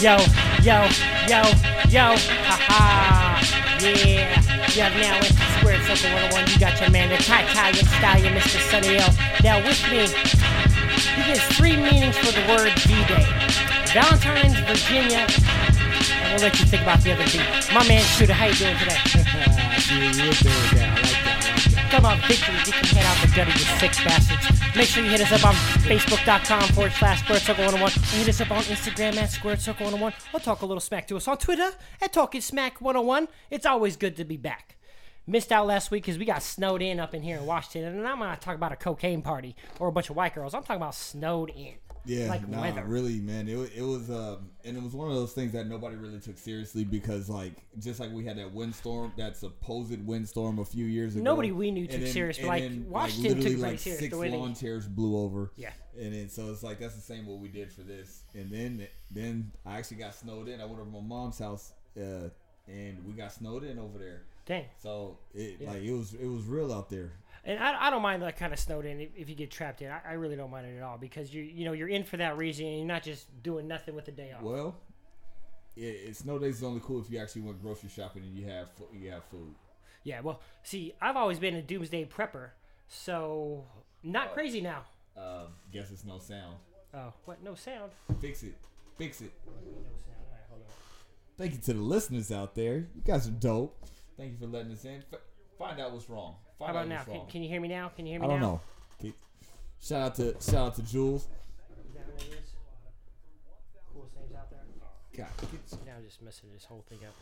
Yo, yo, yo, yo, haha, yeah. You have now entered Square Circle 101. You got your man, the Ty Italian Stallion, Mr. Sunny L. Now with me, he gives three meanings for the word D-Day. Valentine's, Virginia, and we'll let you think about the other D. My man, Shooter, how you doing today? yeah, you're doing that. I like that. Come on, victories. You can head out the gutter, you sick bastards. Make sure you hit us up on Facebook.com forward slash Squared Circle 101. And hit us up on Instagram at Squared Circle 101. Or talk a little smack to us on Twitter at Talking Smack 101. It's always good to be back. Missed out last week because we got snowed in up in here in Washington. And I'm not talking about a cocaine party or a bunch of white girls. I'm talking about snowed in. Yeah, Like nah, weather. really, man. It, it was, um, and it was one of those things that nobody really took seriously because, like, just like we had that windstorm, that supposed windstorm a few years ago. Nobody we knew took and then- serious, like, then, Washington literally, took like serious, Six the way they- lawn chairs blew over. Yeah. and then so it's like that's the same what we did for this. And then, then I actually got snowed in. I went over to my mom's house, uh, and we got snowed in over there. Dang. So it Yeah. like it was it was real out there. And I, I don't mind that kind of snowed in if, if you get trapped in. I, I really don't mind it at all because you you know you're in for that reason and you're not just doing nothing with the day off. Well, it, it, snow days is only cool if you actually went grocery shopping and you have you have food. Yeah, well, see, I've always been a doomsday prepper, so not crazy now. Um, guess it's no sound. Oh, what? No sound. Fix it. Fix it. No sound. All right, hold on. Thank you to the listeners out there. You guys are dope. Thank you for letting us in. Find out what's wrong. How about out now? Can, can you hear me now? Can you hear me I don't now? know. Okay. Shout out to shout out to Jules. Is that what it is? Coolest names out there. God, Now I'm just messing this whole thing up.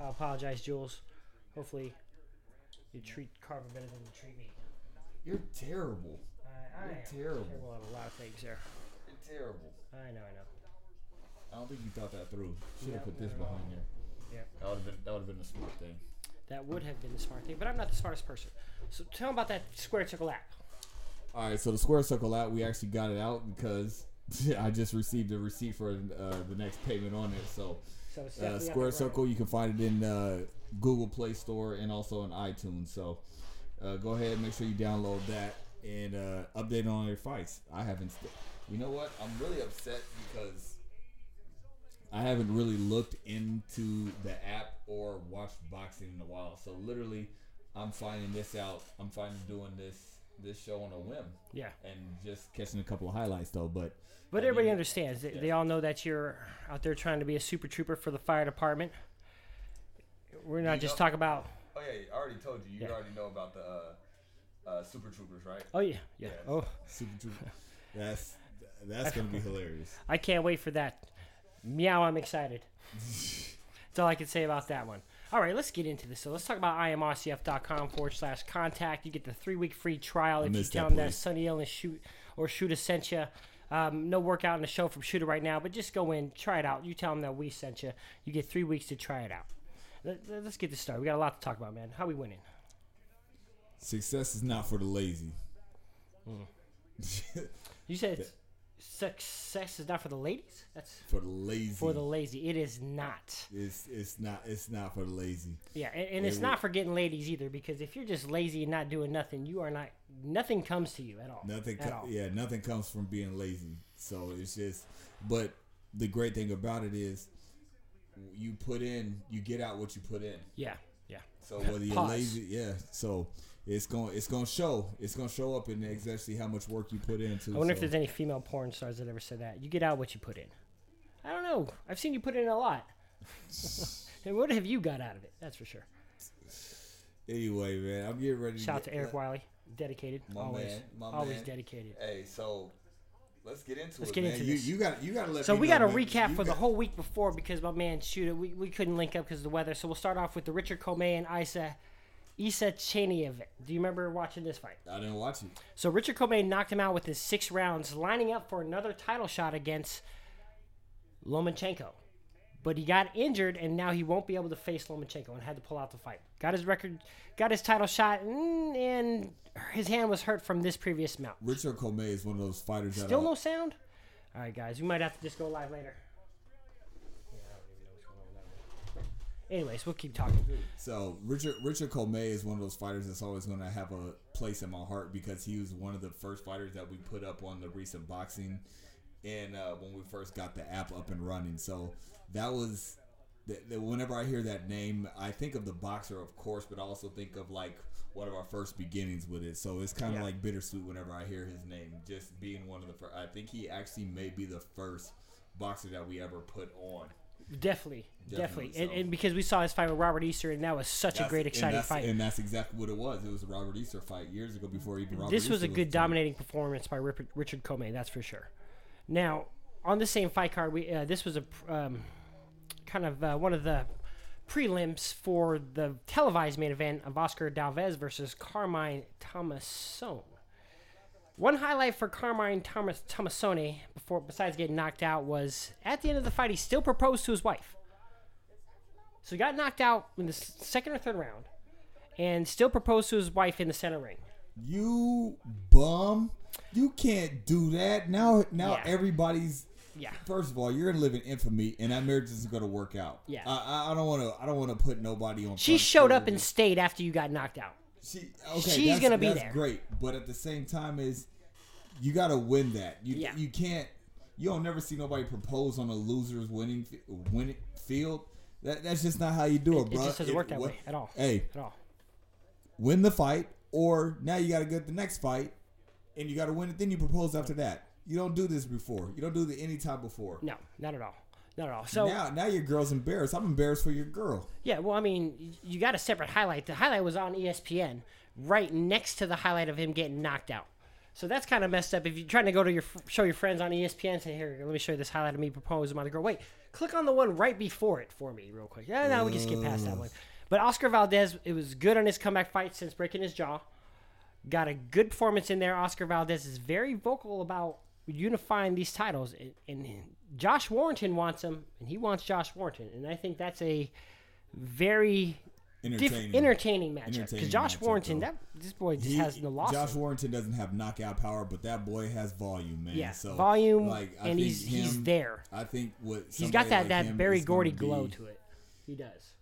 I apologize, Jules. Hopefully, you treat Carver better than you treat me. you're terrible. I, I You're am terrible. terrible at a lot of things there. You're terrible. I know, I know. I don't think you thought that through. Should have No, put this not at all. behind here. Yeah. That would have been that would have been a smart thing. That would have been the smart thing, but I'm not the smartest person. So tell them about that Square Circle app. All right, so the Square Circle app, we actually got it out because I just received a receipt for uh, the next payment on it. So So uh, Square. Circle, you can find it in uh, Google Play Store and also in iTunes. So uh, go ahead, make sure you download that and uh, update on your fights. I haven't. St- you know what? I'm really upset because I haven't really looked into the app or watched boxing in a while. So literally, I'm finding this out. I'm finding doing this this show on a whim Yeah, and just catching a couple of highlights though. But but I everybody mean, understands. They, they all know that you're out there trying to be a super trooper for the fire department. We're not You just know- talking about. Oh yeah, I already told you. You Yeah. already know about the uh, uh, Super Troopers, right? Oh yeah, yeah. Yes. Oh, Super Trooper, that's that's gonna be hilarious. I can't wait for that. Meow, I'm excited. That's all I can say about that one. All right, let's get into this. So let's talk about imrcf.com forward slash contact. You get the three week free trial if you tell them that. Sunny Ellen shoot or Shooter sent you. Um, no workout in the show from Shooter right now, but just go in, try it out. You tell them that we sent you. You get three weeks to try it out. Let, us get this started. We got a lot to talk about, man. How we winning? Success is not for the lazy. You said success is not for the ladies. That's for the lazy. for the lazy. It is not. it's it's not it's not for the lazy. Yeah, and, and it's It not for getting ladies either because if you're just lazy and not doing nothing, you are not. Nothing comes to you at all. Nothing. At Co- all. yeah, nothing comes from being lazy. So it's just. But the great thing about it is, you put in, you get out what you put in. Yeah. Yeah. So whether you're Pause. lazy, yeah. So it's going it's going to show. It's going to show up in exactly how much work you put into. I wonder if there's any female porn stars that ever said that. You get out what you put in. I don't know. I've seen you put in a lot. and what have you got out of it? That's for sure. Anyway, man, I'm getting ready. Shout out to to Eric Wiley. Dedicated. My always. man, my always man. dedicated. Hey, so let's get into Let's it. get man. into You this. you got you got to let. So we got a recap for the whole week before because my man Shooter, we, we couldn't link up because of the weather. So we'll start off with the Richard Commey and Isa Isa Chaniev. Do you remember watching this fight? I didn't watch it. So Richard Commey knocked him out with his six rounds, lining up for another title shot against Lomachenko. But he got injured, and now he won't be able to face Lomachenko and had to pull out the fight. Got his record, got his title shot, mm, and his hand was hurt from this previous mount. Richard Commey is one of those fighters that Still no sound? All right, guys, we might have to just go live later. Yeah, I don't even know what's going on with that one. Anyways, we'll keep talking. So Richard Richard Commey is one of those fighters that's always going to have a place in my heart because he was one of the first fighters that we put up on the recent boxing and uh, when we first got the app up and running. So that was the, the, whenever I hear that name, I think of the boxer, of course, but I also think of like one of our first beginnings with it. So it's kind of Yeah. like bittersweet whenever I hear his name, just being one of the first. I think he actually may be the first boxer that we ever put on. Definitely, definitely, Definitely, And, so. and because we saw his fight with Robert Easter, and that was such a great, and exciting that's- fight. and that's exactly what it was. It was a Robert Easter fight years ago before even Robert. this was a good dominating performance by Richard Commey, that's for sure. Now, on the same fight card, we uh, this was a um, kind of uh, one of the prelims for the televised main event of Oscar Valdez versus Carmine Tommasone. One highlight for Carmine Thomas Tommasone before besides getting knocked out was at the end of the fight he still proposed to his wife. So he got knocked out in the second or third round and still proposed to his wife in the center ring. You bum! You can't do that now. Now Yeah. everybody's. Yeah. First of all, you're gonna live in infamy, and that marriage isn't gonna work out. Yeah. I, I- I don't want to. I don't want to put nobody on. She showed up and stayed after you got knocked out. She okay. She's that's, gonna be there. Great, but at the same time, is you got to win that. You Yeah. you can't. You don't never see nobody propose on a loser's winning winning field. That that's just not how you do it, It bro. It just doesn't work that way at all. Hey, At all. win the fight, or now you got to get the next fight, and you got to win it. Then you propose after that. You don't do this before. You don't do it any time before. No, not at all. Not at all. So now, now your girl's embarrassed. I'm embarrassed for your girl. yeah, well, I mean, you got a separate highlight. The highlight was on ESPN, right next to the highlight of him getting knocked out. So that's kind of messed up. If you're trying to go to your show your friends on ESPN, say here, let me show you this highlight of me proposing on the girl. Wait, click on the one right before it for me, real quick. Yeah, no, we can skip past that mm. one. But Oscar Valdez, it was good on his comeback fight since breaking his jaw. Got a good performance in there. Oscar Valdez is very vocal about unifying these titles, and, and Josh Warrington wants him, and he wants Josh Warrington, and I think that's a very diff- Entertaining. entertaining matchup because Josh matchup, Warrington, though. that this boy just He- has no loss. Josh Warrington doesn't have knockout power, but that boy has volume, man. Yeah, so, volume, like, I and think he's he's there. I think what He's got that like that Barry Gordy be- glow to it. He does.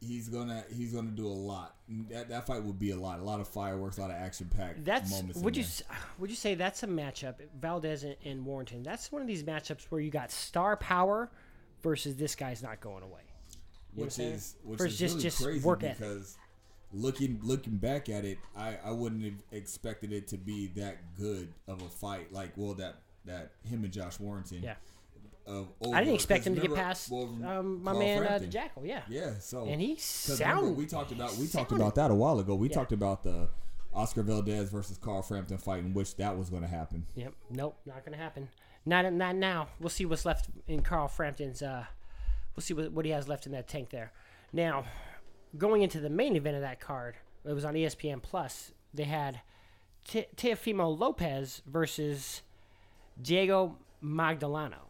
He's gonna he's gonna do a lot. That that fight would be a lot, a lot of fireworks, a lot of action packed That's moments. would you there. would you say that's a matchup Valdez and, and Warrington? That's one of these matchups where you got star power versus this guy's not going away. You know what I'm which is which is just- really just crazy work ethic. because looking looking back at it, I I wouldn't have expected it to be that good of a fight. Like well, that that him and Josh Warrington. Yeah. Of I didn't expect him to get past well, um, my Carl man uh, the Jackal. Yeah. Yeah, so And he 'cause remember, sound we talked about we talked sounded- about that a while ago. We Yeah. talked about the Oscar Valdez versus Carl Frampton fight in which that was going to happen. Yep. Nope. Not gonna happen. Not in not now. We'll see what's left in Carl Frampton's. Uh, we'll see what, what he has left in that tank there. Now, going into the main event of that card, it was on ESPN Plus. They had Te- Teofimo Lopez versus Diego Magdaleno.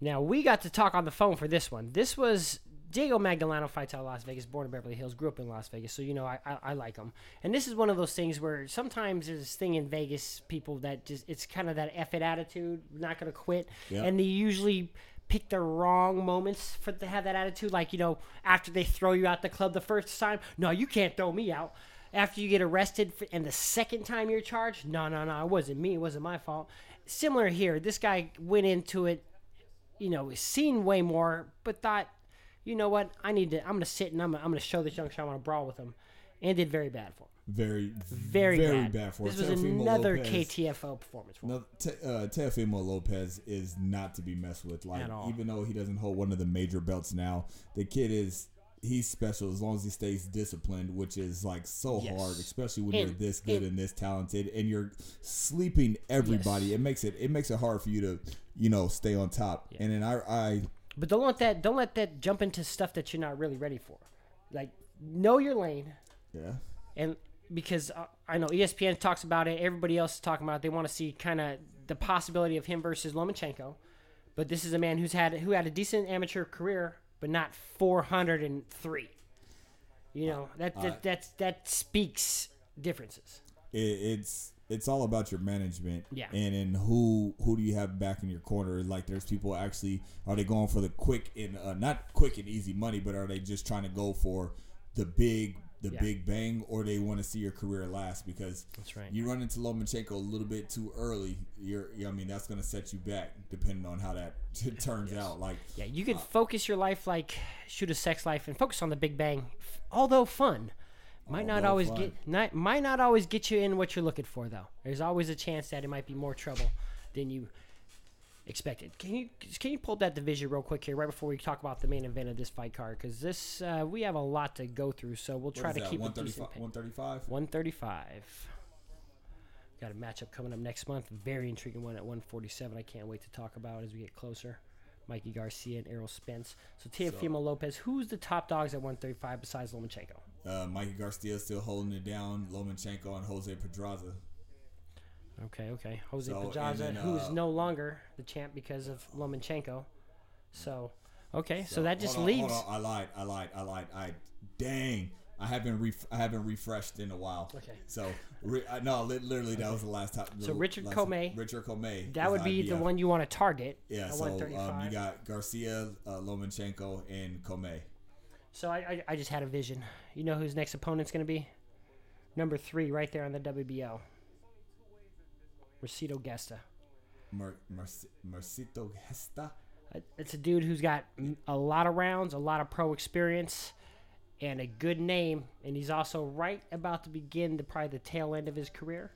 Now we got to talk on the phone for this one. This was Diego Magdaleno fights out of Las Vegas, born in Beverly Hills, grew up in Las Vegas, so you know I, I, I like him. And this is one of those things where sometimes there's this thing in Vegas, people that just it's kind of that F it attitude, not gonna quit, and they usually pick the wrong moments for to have that attitude. Like you know after they throw you out the club the first time, no, you can't throw me out. After you get arrested for, and the second time you're charged, no, no, no, it wasn't me, it wasn't my fault. Similar here, this guy went into it you know, seen way more, but thought, you know what, I need to, I'm to sit and I'm, I'm to show this young shot I want to brawl with him. And did very bad for him. Very, Very, very bad. bad, for This was Teofimo another Lopez. KTFO performance. No, Te, uh, Teofimo Lopez is not to be messed with. Like even though he doesn't hold one of the major belts now, the kid is he's special as long as he stays disciplined, which is like so Yes. hard, especially when And- you're this good and- and, this talented, and you're sleeping everybody. Yes. It makes it it makes it hard for you to you know stay on top. And then I I But don't let that, don't let that jump into stuff that you're not really ready for. Like, know your lane. yeah and because uh, I know ESPN talks about it, everybody else is talking about it. They want to see kind of the possibility of him versus Lomachenko, but this is a man who's had who had a decent amateur career, but not 403. You know that that that's, that speaks differences. it, it's it's all about your management Yeah. and then who who do you have back in your corner like there's people actually are they going for the quick and uh, not quick and easy money but are they just trying to go for the big the Yeah. big bang or they want to see your career last because That's right. you run into Lomachenko a little bit too early. You're, I mean, that's going to set you back depending on how that turns out. Like, Yeah, you can uh, focus your life like shoot a sex life and focus on the Big Bang, although fun. Might not always fun. get not, might not always get you in what you're looking for though. There's always a chance that it might be more trouble than you expected. Can you can you pull up that division real quick here right before we talk about the main event of this fight card because this uh, we have a lot to go through, so we'll try to that, keep it 135? decent. 135? 135. Got a matchup coming up next month. Very intriguing one at 147. I can't wait to talk about as we get closer. Mikey Garcia and Errol Spence. So Teofimo Lopez, who's the top dogs at 135 besides Lomachenko? Uh, Mikey Garcia still holding it down. Lomachenko and Jose Pedraza. Okay, okay. Jose So, Pedraza, then, who's uh, no longer the champ because of Lomachenko. So, okay, so, So, that just on, leaves. I lied. I lied. I lied. I dang. I haven't ref- I haven't refreshed in a while. Okay. So re- I, no, literally that was the last time. So Richard Commey, Richard Commey. That would be the one you want to target Yeah. So um, you got Garcia, uh, Lomachenko, and Commey. So I, I, I just had a vision. You know whose next opponent's going to be? Number three, right there on the WBO. Mercito Gesta. Mer- Merc- Mercito Gesta. It's a dude who's got a lot of rounds, a lot of pro experience, and a good name. And he's also right about to begin the probably the tail end of his career.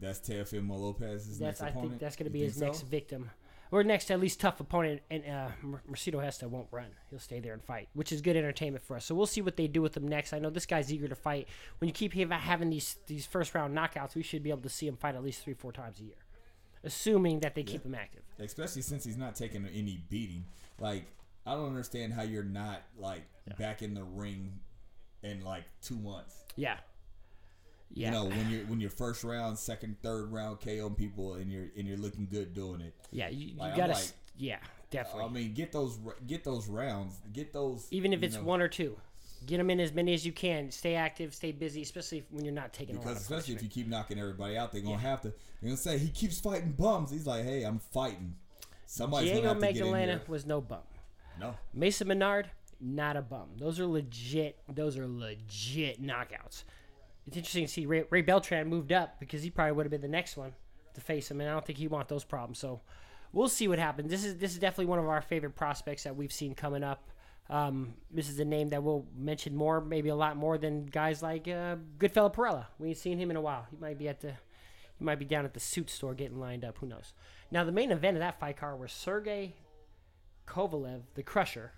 That's Teofimo Lopez's That's next I opponent. think that's going to be his think next victim, or next at least tough opponent. And uh, Mer- Mercito Gesta won't run; he'll stay there and fight, which is good entertainment for us. So we'll see what they do with him next. I know this guy's eager to fight. When you keep having these these first round knockouts, we should be able to see him fight at least three four times a year, assuming that they keep him active. especially since he's not taking any beating. Like I don't understand how you're not like back in the ring in like two months. Yeah, yeah, You know when you're when you're first round, second, third round KO people and you're and you're looking good doing it. yeah. You, you Like, I'm gotta, like- yeah, definitely. I mean, get those get those rounds, get those. Even if it's know, one or two, get them in as many as you can. Stay active, stay busy, especially when you're not taking a lot Because especially if you keep knocking everybody out, they're gonna have to. They're gonna say he keeps fighting bums. He's like, hey, I'm fighting. Somebody's Diego gonna have to get in Magdaleno was no bum. No, Mason Menard, not a bum. Those are legit. Those are legit knockouts. It's interesting to see Ray, Ray Beltran moved up because he probably would have been the next one to face him, and I don't think he want those problems. So we'll see what happens. This is this is definitely one of our favorite prospects that we've seen coming up. Um, this is a name that we'll mention more, maybe a lot more than guys like uh, Goodfella Perella. We ain't seen him in a while. He might be at the he might be down at the suit store getting lined up. Who knows? Now the main event of that fight card was Sergey Kovalev, the Crusher,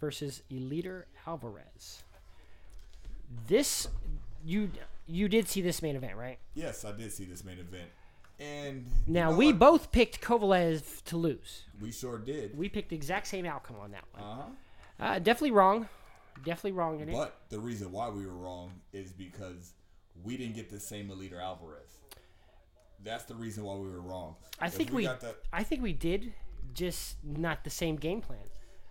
versus Eleider Alvarez. This you you did see this main event, right? yes, I did see this main event, and you Now know we what? both picked Kovalev to lose. we sure did. We picked the exact same outcome on that one. Uh huh. Uh, definitely wrong. Definitely wrong in it. But the reason why we were wrong is because we didn't get the same Eleider Alvarez. That's the reason why we were wrong. I If think we, got the, I think we did, just not the same game plan.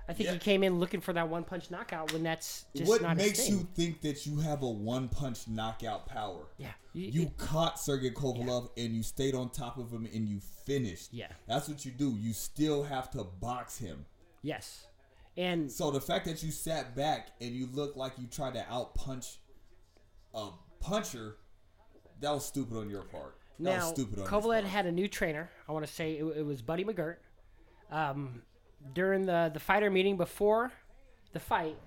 I think Yeah. you came in looking for that one punch knockout when that's just what not makes his thing. you think that you have a one punch knockout power? Yeah, you- it- caught Sergey Kovalev and you stayed on top of him and you finished. Yeah. That's what you do. You still have to box him. yes, and So the fact that you sat back and you looked like you tried to out punch a puncher, that was stupid on your part. That Now, was stupid on Kovalev had a new trainer. I want to say it, it was Buddy McGirt. Um, during the the fighter meeting before the fight,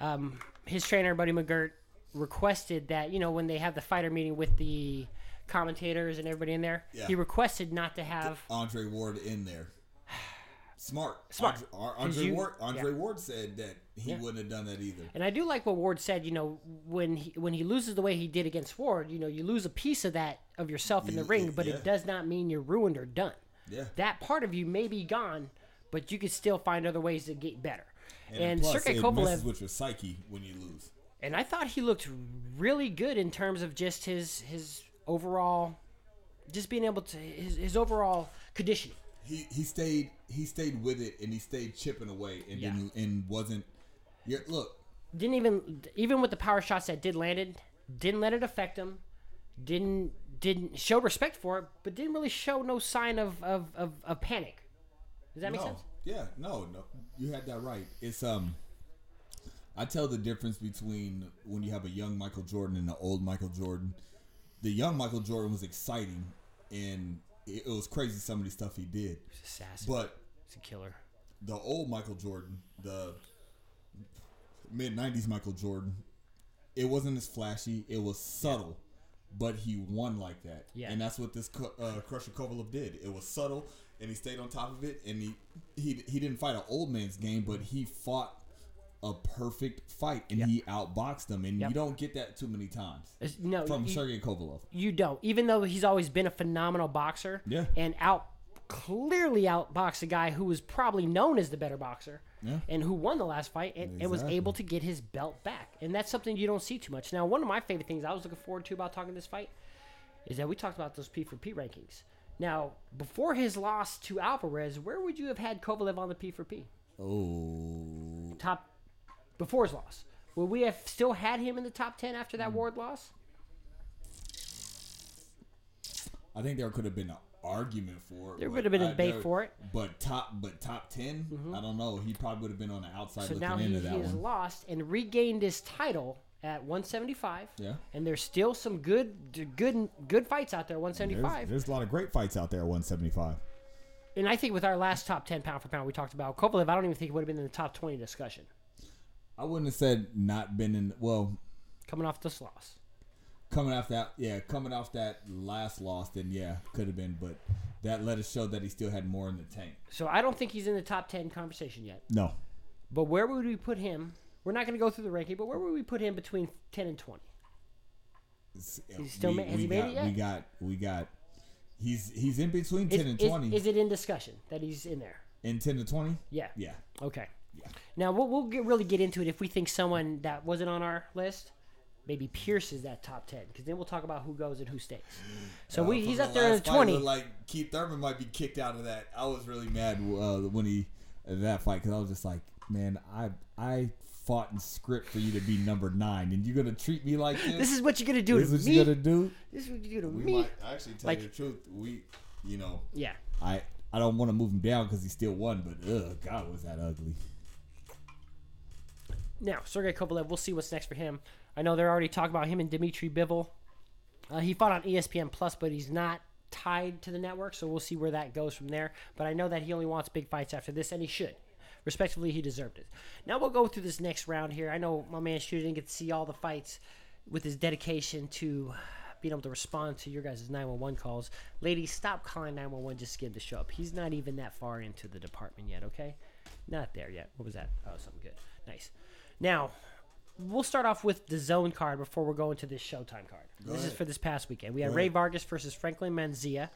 um, his trainer Buddy McGirt requested that you know when they have the fighter meeting with the commentators and everybody in there, Yeah. he requested not to have. Andre Ward in there. Smart. Smart. Andre, Andre you- Ward. Andre yeah. Ward said that he Yeah. wouldn't have done that either. And I do like what Ward said. You know, when he when he loses the way he did against Ward, you know, you lose a piece of that of yourself in You- the ring, it- but it does not mean you're ruined or done. Yeah. That part of you may be gone, but you can still find other ways to get better. And, plus, Sergey Kovalev, messes with your psyche when you lose. and I thought he looked really good in terms of just his his overall, just being able to his, his overall conditioning. He he stayed he stayed with it and he stayed chipping away and Yeah. didn't and wasn't. Yeah, look, Didn't even even with the power shots that did landed, didn't let it affect him. Didn't didn't show respect for it, but didn't really show no sign of of, of, of panic. Does that make no, sense? yeah, no, no, you had that right. It's um, I tell the difference between when you have a young Michael Jordan and an old Michael Jordan. The young Michael Jordan was exciting, and it, it was crazy some of the stuff he did. He's assassin. But He's a killer. the old Michael Jordan, the mid '90s Michael Jordan, it wasn't as flashy. It was subtle, but he won like that. Yeah. and that's what this uh, Crusher Kovalev did. It was subtle, and he stayed on top of it. And he he he didn't fight an old man's game, but he fought a perfect fight, and Yep. he outboxed them. And Yep. you don't get that too many times It's- no, from you, Sergey Kovalev. you don't. Even though he's always been a phenomenal boxer. Yeah. And out clearly outboxed a guy who was probably known as the better boxer. Yeah. And who won the last fight and, and was able to get his belt back. And that's something you don't see too much. Now, one of my favorite things I was looking forward to about talking this fight is that we talked about those P for P rankings. Now, before his loss to Alvarez, where would you have had Kovalev on the P for P? Oh, Top before his loss. Would we have still had him in the top 10 after Hmm. that Ward loss? I think there could have been an argument for it. There would have been a debate for it. But top, but top 10 I don't know. He probably would have been on the outside So looking now he, into he that has one. lost and regained his title at 175. Yeah. And there's still some good, good, good fights out there. at 175. There's, a lot of great fights out there at 175. And I think with our last top 10 pound for pound we talked about Kovalev, I don't even think he would have been in the top 20 discussion I wouldn't have said not been in. Well, coming off this loss. coming off that, yeah, coming off that last loss, then yeah, could have been. But that let us show that he still had more in the tank. So I don't think he's in the top 10 conversation yet. No, But where would we put him? We're not going to go through the ranking, but where would we put him between 10 and 20? It's- He's still we, ma- has we he made got, it yet? We got, we got. He's he's in between Is, 10 and 20. is it in discussion that he's in there? in 10 to 20? Yeah. Yeah, Okay. yeah. Now we'll, we'll get, really get into it if we think someone that wasn't on our list maybe pierces that top ten, because then we'll talk about who goes and who stays. So Uh, we, he's the up there in the twenty. Like Keith Thurman might be kicked out of that. I was really mad uh, when he that fight because I was just like, man, I I fought in script for you to be number nine, and you're gonna treat me like this. This is what you're gonna do This to is me. what you're gonna do. This is what you do to We me. might actually tell Like- you the truth. We, you know, Yeah. I I don't want to move him down because he still won, but ugh, God, was that ugly. Now Sergey Kovalev, we'll see what's next for him. I know they're already talking about him and Dmitry Bivol. Uh, he fought on ESPN Plus, but he's not tied to the network, so we'll see where that goes from there. But I know that he only wants big fights after this, and he should. Respectively, he deserved it. Now we'll go through this next round here. I know my man Shooter didn't get to see all the fights with his dedication to being able to respond to your guys' 911 calls. Ladies, stop calling 911 just to get him to show up. He's not even that far into the department yet, okay? Not there yet. What was that? Oh, something good. Nice. Now, we'll start off with the zone card before we're going to this Showtime card. this is for this past weekend. We had Rey. Vargas versus Franklin Manzia.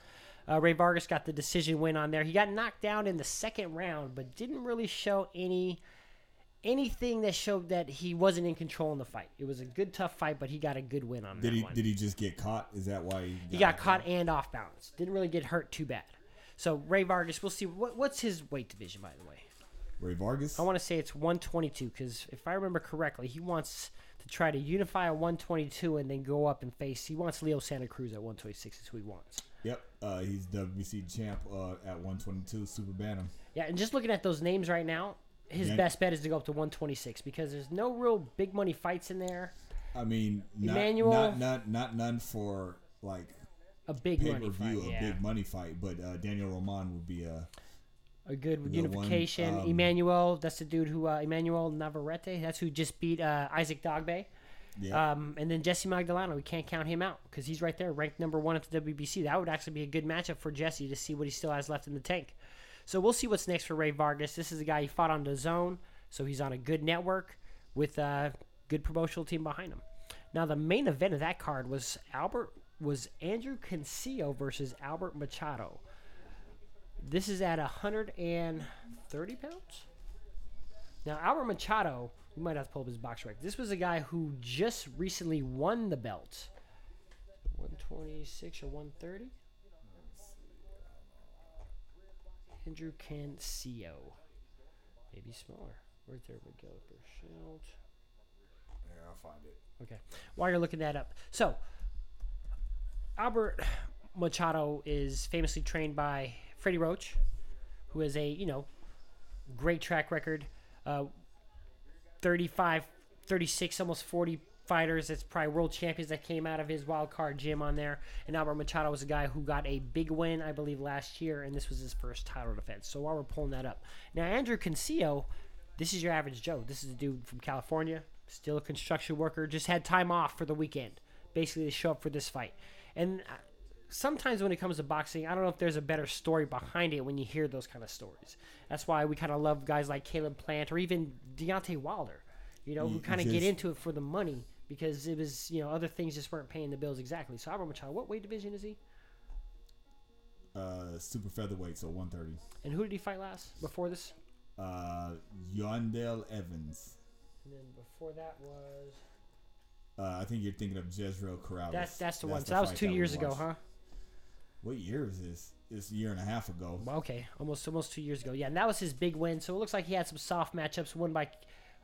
Uh, Rey Vargas got the decision win on there. He got knocked down in the second round, but didn't really show any anything that showed that he wasn't in control in the fight. It was a good, tough fight, but he got a good win on Did that he one. did he just get caught? Is that why he got, he got caught and off balance. Didn't really get hurt too bad. So Rey Vargas, we'll see. What, what's his weight division, by the way? Rey Vargas? I want to say it's 122 because if I remember correctly, he wants to try to unify a 122 and then go up and face. He wants Leo Santa Cruz at 126. Is who he wants. Yep, uh, he's WBC champ uh, at 122 super bantam. Yeah, and just looking at those names right now, his best bet is to go up to 126 because there's no real big money fights in there. I mean, not, Emmanuel- not not not none for like A big pay per money fight, view, a yeah. big money fight. But uh, Daniel Roman would be a a good The one, unification. um, Emmanuel, that's the dude who uh, Emmanuel Navarrete. That's who just beat uh, Isaac Dogboe. Yeah. Um, and then Jesse Magdaleno, we can't count him out because he's right there, ranked number one at the WBC. That would actually be a good matchup for Jesse to see what he still has left in the tank. So we'll see what's next for Rey Vargas. This is a guy he fought on the zone, so he's on a good network with a good promotional team behind him. Now the main event of that card was Albert was Andrew Cancio versus Albert Machado. This is at 130 pounds. Now, Albert Machado, we might have to pull up his box record. This was a guy who just recently won the belt. 126 or 130? Andrew Cancio. Maybe smaller. Right there we go. Berchelt. yeah, I'll find it. Okay. While you're looking that up. So, Albert Machado is famously trained by Freddie Roach, who has a, you know, great track record. Uh, 35, 36, almost 40 fighters. It's probably world champions that came out of his wild card gym on there. And Albert Machado was a guy who got a big win, I believe, last year, and this was his first title defense. So while we're pulling that up, now Andrew Cancio, this is your average Joe. This is a dude from California, still a construction worker, just had time off for the weekend, basically to show up for this fight. And uh, sometimes when it comes to boxing, I don't know if there's a better story behind it when you hear those kind of stories. That's why we kind of love guys like Caleb Plant or even Deontay Wilder, you know, who kind of get into it for the money because it was, you know, other things just weren't paying the bills exactly. So Albert Machado, what weight division is he? Uh, super featherweight, so 130. And who did he fight last before this? Uh, Yuandale Evans. And then before that was Uh, I think you're thinking of Jezreel Corrales. that's that's the one. So that was two years ago, huh? What year is this? It's a year and a half ago. Okay, almost almost two years ago. Yeah, and that was his big win. So it looks like he had some soft matchups, one by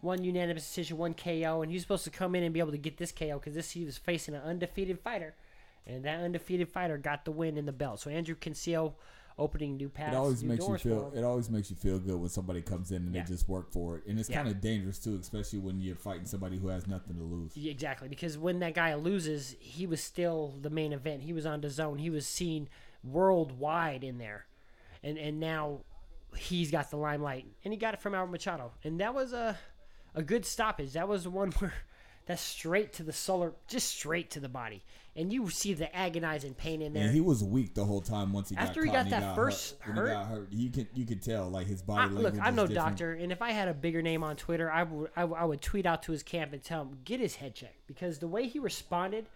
one unanimous decision, one KO, and he was supposed to come in and be able to get this KO because this he was facing an undefeated fighter, and that undefeated fighter got the win in the belt. So Andrew Cancio opening new paths. It always makes you feel. It always makes you feel good when somebody comes in and Yeah. they just work for it, and it's Yeah. kind of dangerous too, especially when you're fighting somebody who has nothing to lose. Yeah, Exactly, because when that guy loses, he was still the main event. He was on the zone. He was seen worldwide in there, and and now he's got the limelight, and he got it from Albert Machado, and that was a a good stoppage. That was the one where that's straight to the solar, just straight to the body, and you see the agonizing pain in there. And he was weak the whole time once he After got he caught got and that got first hurt. Hurt- he got hurt, you can you could tell like his I, body look, language. I'm no different. doctor, and if I had a bigger name on Twitter, I would I, would- I would tweet out to his camp and tell him get his head checked because the way he responded.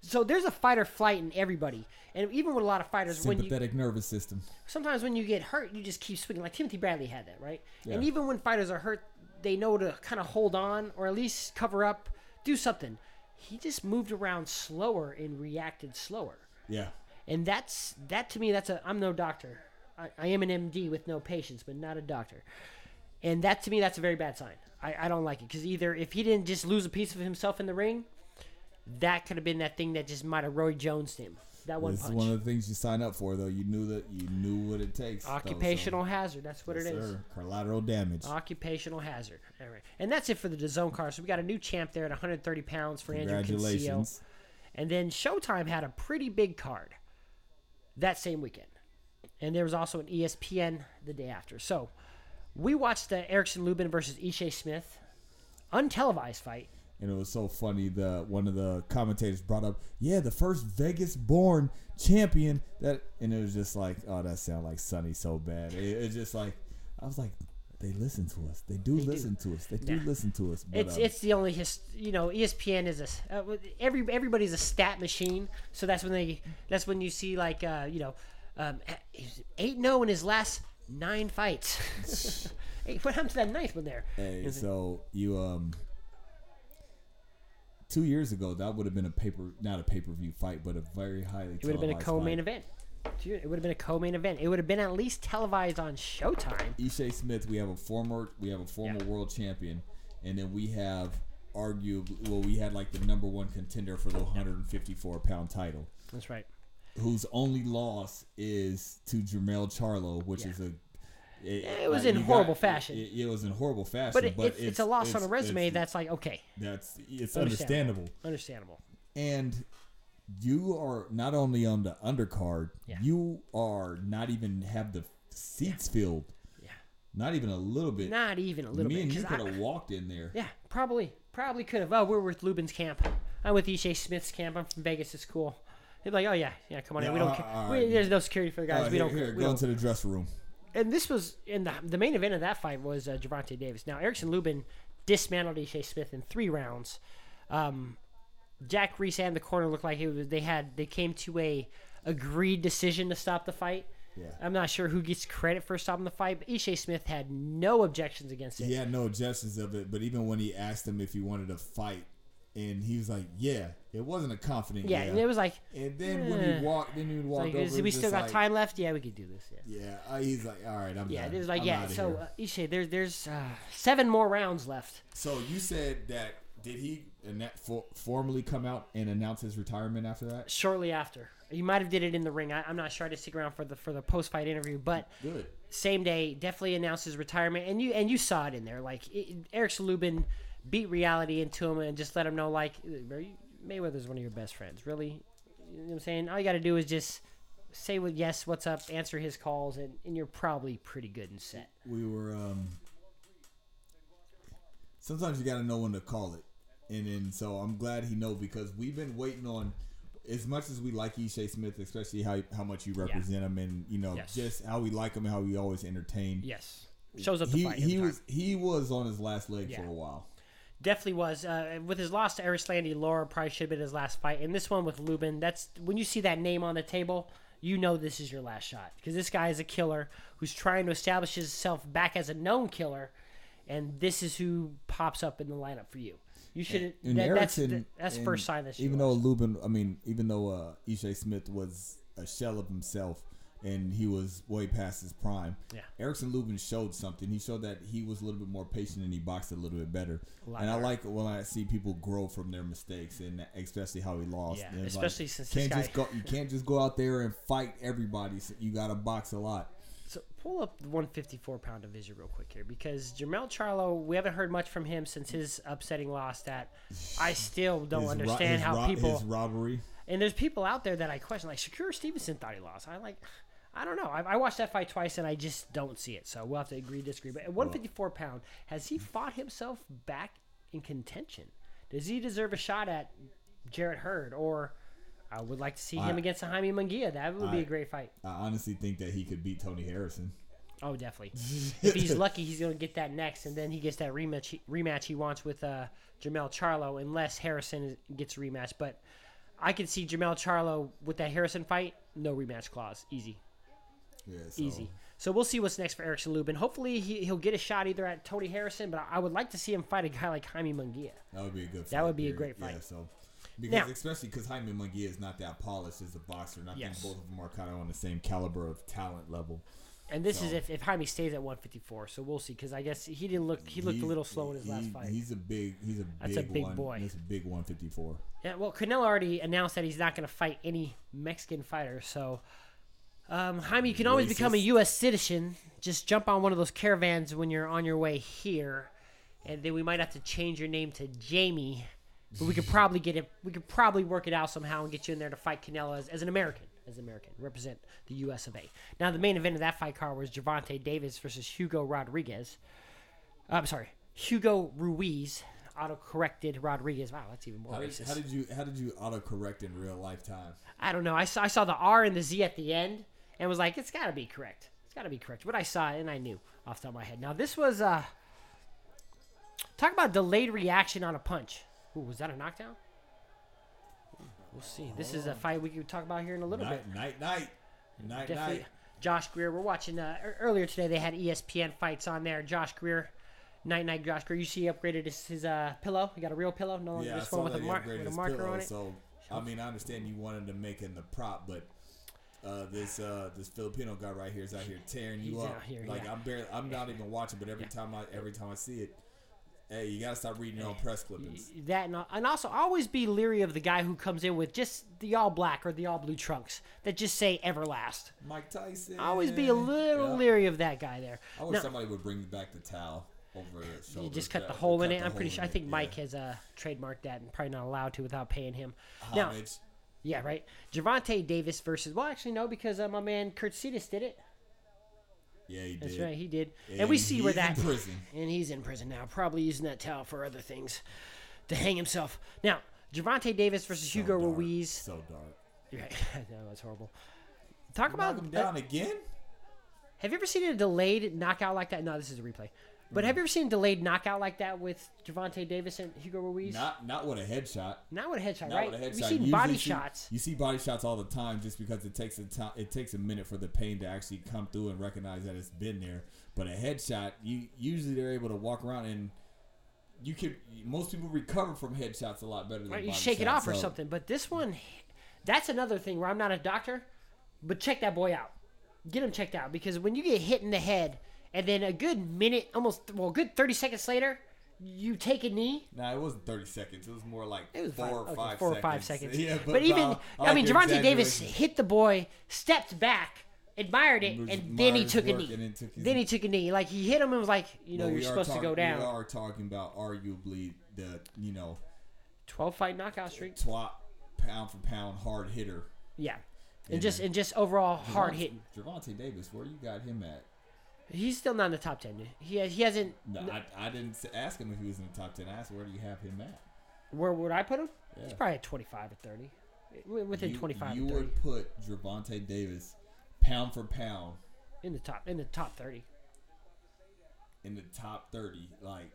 So there's a fight or flight in everybody, and even with a lot of fighters, when you Sympathetic nervous system. sometimes when you get hurt, you just keep swinging. Like Timothy Bradley had that, right? And even when fighters are hurt, they know to kind of hold on or at least cover up, do something. He just moved around slower and reacted slower. Yeah. and that's that to me that's a i'm no doctor. I, I am an md with no patients but not a doctor. And that to me that's a very bad sign. I, I don't like it. Because either if he didn't just lose a piece of himself in the ring that could have been that thing that just might have roy jones him that one This is one of the things you sign up for, though. You knew that you knew what it takes. though, so- occupational hazard that's what Yes, it is sir. Collateral damage. occupational hazard all right and that's it for the DAZN card so we got a new champ there at 130 pounds for andrew Cancio. And then Showtime had a pretty big card that same weekend. And there was also an ESPN the day after. So we watched the Erickson Lubin versus Ishe Smith untelevised fight. And it was so funny. The one of the commentators brought up, "Yeah, the first Vegas-born champion." That and it was just like, "Oh, that sounds like Sonny so bad." It, it's just like, I was like, "They listen to us. They do They do. listen to us. They do Yeah. listen to us." But, It's um, it's the only his you know ESPN is a uh, every everybody's a stat machine. So that's when they that's when you see like uh, you know um, eight no in his last nine fights. hey, what happened to that ninth one there? Hey, so you um two years ago that would have been a paper not a pay per view fight, but a very highly It would have been a co-main event. Dude, It would have been a co-main event. It would have been at least televised on Showtime. Ishe Smith, we have a former we have a former Yeah. world champion, and then we have arguably well we had like the number one contender for the 154 pound title, That's right. whose only loss is to Jermell Charlo, which Yeah. is a it, It was in you horrible fashion. It, it was in horrible fashion, But, it, but it's, it's, a loss on a resume that's like okay, that's it's Understandable. understandable. understandable. and you are not only on the undercard, Yeah. you are not even have the seats filled. Yeah. Not even a little bit. Not even a little Me bit. and you could have walked in there. yeah, probably, probably could have. Oh, we're with Lubin's camp. I'm with Ishe Smith's camp. I'm from Vegas. It's cool. They'd be like, oh yeah, yeah, come on in. We Yeah, don't. uh, care. all we, there's no security for the guys. Uh, we here, don't. care. We go into the dressing room. And this was in the the main event of that fight was uh, Gervonta Davis. Now Erickson Lubin dismantled Ishe Smith in three rounds. Um, Jack Reiss and the corner looked like it was they had they came to a agreed decision to stop the fight. Yeah. I'm not sure who gets credit for stopping the fight, but Ishe Smith had no objections against it. He had no objections of it, but even when he asked him if he wanted to fight, and he was like, "Yeah," it wasn't a confident Yeah, yeah. and it was like, And then when he walked, then he walked walk like over. we still got like, time left? Yeah, we could do this. Yeah. Yeah, uh, he's like, "All right, I'm Yeah, done. it was like I'm yeah. So here." uh, Ishe, there's there's uh, seven more rounds left. so you said that did he for, formally come out and announce his retirement after that? Shortly after, he might have did it in the ring. I, I'm not sure. I didn't stick around for the for the post fight interview, but Good. same day definitely announced his retirement and you and you saw it in there like it, Eric Lubin beat reality into him and just let him know like Mayweather's one of your best friends. Really, you know what I'm saying? All you got to do is just say what yes, what's up, answer his calls, and, and you're probably pretty good and set. we were um sometimes you got to know when to call it and then so i'm glad he know because we've been waiting on as much as we like Ishe Smith, especially how how much you represent him, and you know Yes. just how we like him, and how we always entertain. Yes, shows up to he fight. he was he was on his last leg Yeah. for a while. Definitely was. Uh, with his loss to Erislandy, Lara probably should have been his last fight. And this one with Lubin, that's when you see that name on the table, you know this is your last shot because this guy is a killer who's trying to establish himself back as a known killer, and this is who pops up in the lineup for you. You should. And That, that's Erickson, that's and first sign that even though. Lubin, I mean, even though uh, Ishe Smith was a shell of himself and he was way past his prime, Yeah. Erickson Lubin showed something. He showed that he was a little bit more patient and he boxed a little bit better. And I like when I see people grow from their mistakes and especially how he lost. Yeah, And especially since this can't guy- go. You can't just go out there and fight everybody. So you got to box a lot. So pull up the 154 pound division real quick here because Jamel Charlo, we haven't heard much from him since his upsetting loss. That I still don't His understand his how ro- people. his robbery. And there's people out there that I question, like Shakur Stevenson thought he lost. I like, I don't know. I, I watched that fight twice and I just don't see it. So we'll have to agree, disagree. But at 154 pound, has he fought himself back in contention? Does he deserve a shot at Jarrett Hurd? Or I would like to see him against a Jaime Munguia. That would be a great fight. I honestly think that he could beat Tony Harrison. Oh, definitely. if he's lucky, he's going to get that next, and then he gets that rematch. He, rematch he wants with uh, Jamel Charlo, unless Harrison is- gets a rematch. But I could see Jamel Charlo with that Harrison fight, no rematch clause, easy, Yeah, so, easy. So we'll see what's next for Erickson Lubin. Hopefully, he, he'll get a shot either at Tony Harrison, but I would like to see him fight a guy like Jaime Munguia. That would be a good. Fight That would be a great fight. Yeah, so because Now- especially because Jaime Munguia is not that polished as a boxer, and I Yes. think both of them are kind of on the same caliber of talent level. And this is if, if Jaime stays at 154. So we'll see, because I guess he didn't look he looked a little slow in his last fight. He's a big. He's a That's big a big one. boy. He's a big 154. Yeah, well, Canelo already announced that he's not going to fight any Mexican fighters. So, um, Jaime, you can always become a U.S. citizen. Just jump on one of those caravans when you're on your way here, and then we might have to change your name to Jamie. But we could probably get it. We could probably work it out somehow and get you in there to fight Canelo as, as an American, as an American, represent the U.S. of A. Now, the main event of that fight card was Gervonta Davis versus Hugo Rodriguez. I'm sorry, Hugo Ruiz. Auto-corrected Rodriguez. Wow, that's even more How did, racist. how did you how did you autocorrect in real life lifetime? I don't know. I saw, I saw the R and the Z at the end and was like, it's got to be correct. It's got to be correct. But I saw it and I knew off the top of my head. Now, this was, uh, talk about delayed reaction on a punch. Ooh, was that a knockdown? We'll see. This is a fight we could talk about here in a little bit. Night, night, night, night, Definitely. night. Josh Greer. We're watching uh, earlier today. They had ESPN fights on there. Josh Greer, night night. Josh Greer. You see, he upgraded his, his uh, pillow. He got a real pillow. No longer Yeah, this one with a, mar- with a marker pillow, on it. So I mean, I understand you wanted to make in the prop, but uh, this uh, this Filipino guy right here is out here tearing you He's up. here, like yeah. I'm barely, I'm not even watching, but every Yeah. time I every time I see it, hey, you gotta stop reading your own press clippings. that and, and also always be leery of the guy who comes in with just the all black or the all blue trunks that just say Everlast. Mike Tyson. Always be a little Yeah. leery of that guy there. I wish Now, somebody would bring back the towel over his you just cut the hole in cut it. I'm pretty sure. I think Mike has uh, trademarked that and probably not allowed to without paying him. Now, Homage. Yeah, right. Gervonta Davis versus well, actually no, because uh, my man Kurt Cetus did it. Yeah, he That's did. right, he did. And, we see where that in prison. and he's in prison now, probably using that towel for other things to hang himself. Now, Gervonta Davis versus So Hugo dark, Ruiz. So dark. Right. no, that's horrible. Talk Knock about him down again. Have you ever seen a delayed knockout like that? No, this is a replay. But have you ever seen a delayed knockout like that with Gervonta Davis and Hugo Ruiz? Not not with a headshot. Not with a headshot, Not right? with a headshot. We've seen Usually body see- shots. You see body shots all the time, just because it takes a time. It takes a minute for the pain to actually come through and recognize that it's been there. But a headshot, you usually they're able to walk around and you could. Most people recover from headshots a lot better than Right, you shake it shots, off or something. But this one, that's another thing where I'm not a doctor, but check that boy out. Get him checked out because when you get hit in the head and then a good minute, almost well, a good 30 seconds later, you take a knee. Nah, it wasn't thirty seconds. It was more like It was four five, or okay, five four seconds. or five seconds. Yeah, but, but, even, uh, I mean, like your Gervonta Davis hit the boy, stepped back, admired it, and then he took a knee. then took Then he took a knee. Like he hit him and was like, you know, But you're supposed to go down. We are talking about arguably the you know Twelve fight knockout streak. top pound for pound hard hitter. Yeah, and And just and just overall hard hitting. Gervonta Davis, where you got him at? He's still not in the top ten. He he hasn't. No, I, I didn't ask him if he was in the top ten. I asked where do you have him at? Where would I put him? Yeah. He's probably at twenty five or thirty. Wi- Within you, twenty five You and would put Gervonta Davis pound for pound in the top in the top thirty, in the top thirty. Like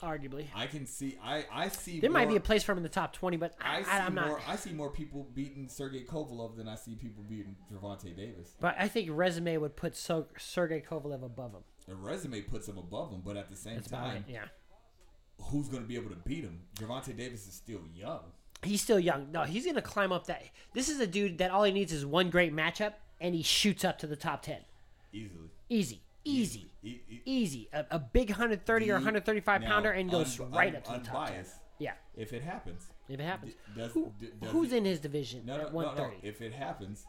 arguably. I can see, I I see. There might be a place for him in the top twenty, but I I, am more. not. I see more people beating Sergey Kovalev than I see people beating Gervonta Davis. But I think resume would put so, Sergey Kovalev above him. The resume puts him above him, but at the same That's time, it. Yeah, who's going to be able to beat him? Gervonta Davis is still young. he's still young. No, he's gonna climb up that. This is a dude that all he needs is one great matchup, and he shoots up to the top ten. Easily. Easy, easy, E- e- easy. A, a big 130 or 135 now, pounder and goes un- right un- up to the top unbiased, Yeah, If it happens, if it happens. D- does- Who, d- does who's in his division no, no, at no, no. 130 If it happens,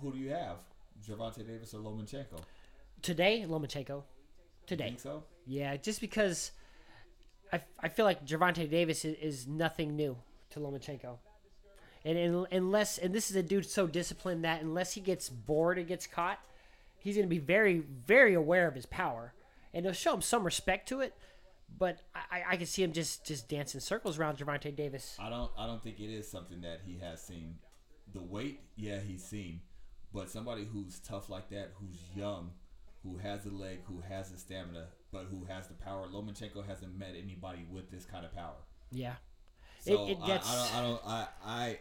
who do you have? Gervonta Davis or Lomachenko? today? Lomachenko. You Today, think so? yeah, just because I, I feel like Gervonta Davis is, is nothing new to Lomachenko. And, and unless and this is a dude so disciplined that unless he gets bored and gets caught, he's going to be very very aware of his power, and he'll show him some respect to it. But I, I can see him just just dancing circles around Gervonta Davis. I don't. I don't think it is something that he has seen. The weight, yeah, he's seen, but somebody who's tough like that, who's young, who has the leg, who has the stamina, but who has the power. Lomachenko hasn't met anybody with this kind of power. Yeah, So it I, gets- I don't. I don't. I.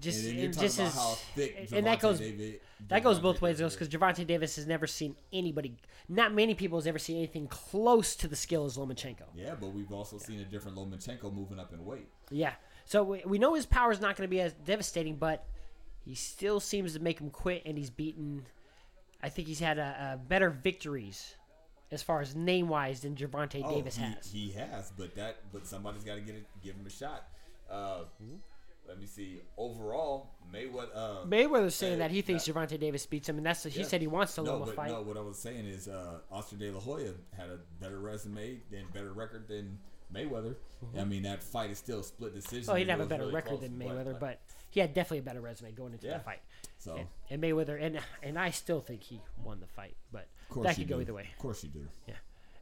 Just and just is, how thick and- that goes David- that goes both ways Davis because. Gervonta Davis has never seen anybody. Not many people has ever seen anything close to the skill as Lomachenko. Yeah, but we've also seen a different Lomachenko moving up in weight. Yeah. So we, we know his power is not going to be as devastating, but he still seems to make him quit, and he's beaten. I think he's had a, a better victories as far as name wise than Gervonta Davis Oh, he, has. He has, but that but somebody's got to get it, give him a shot. Uh, Hmm? Let me see. Overall, Mayweather. Uh, Mayweather's saying that he thinks. Gervonta Davis beats him, and that's he Yeah. said he wants to no, Loma but fight. no. What I was saying is, uh, Oscar De La Hoya had a better resume and better record than Mayweather. I mean, that fight is still a split decision. Oh, he'd have a better really record than Mayweather, but he had definitely a better resume going into Yeah. that fight. so And, and Mayweather, and and I still think he won the fight, but that could go do. either way. Of course you do. Yeah,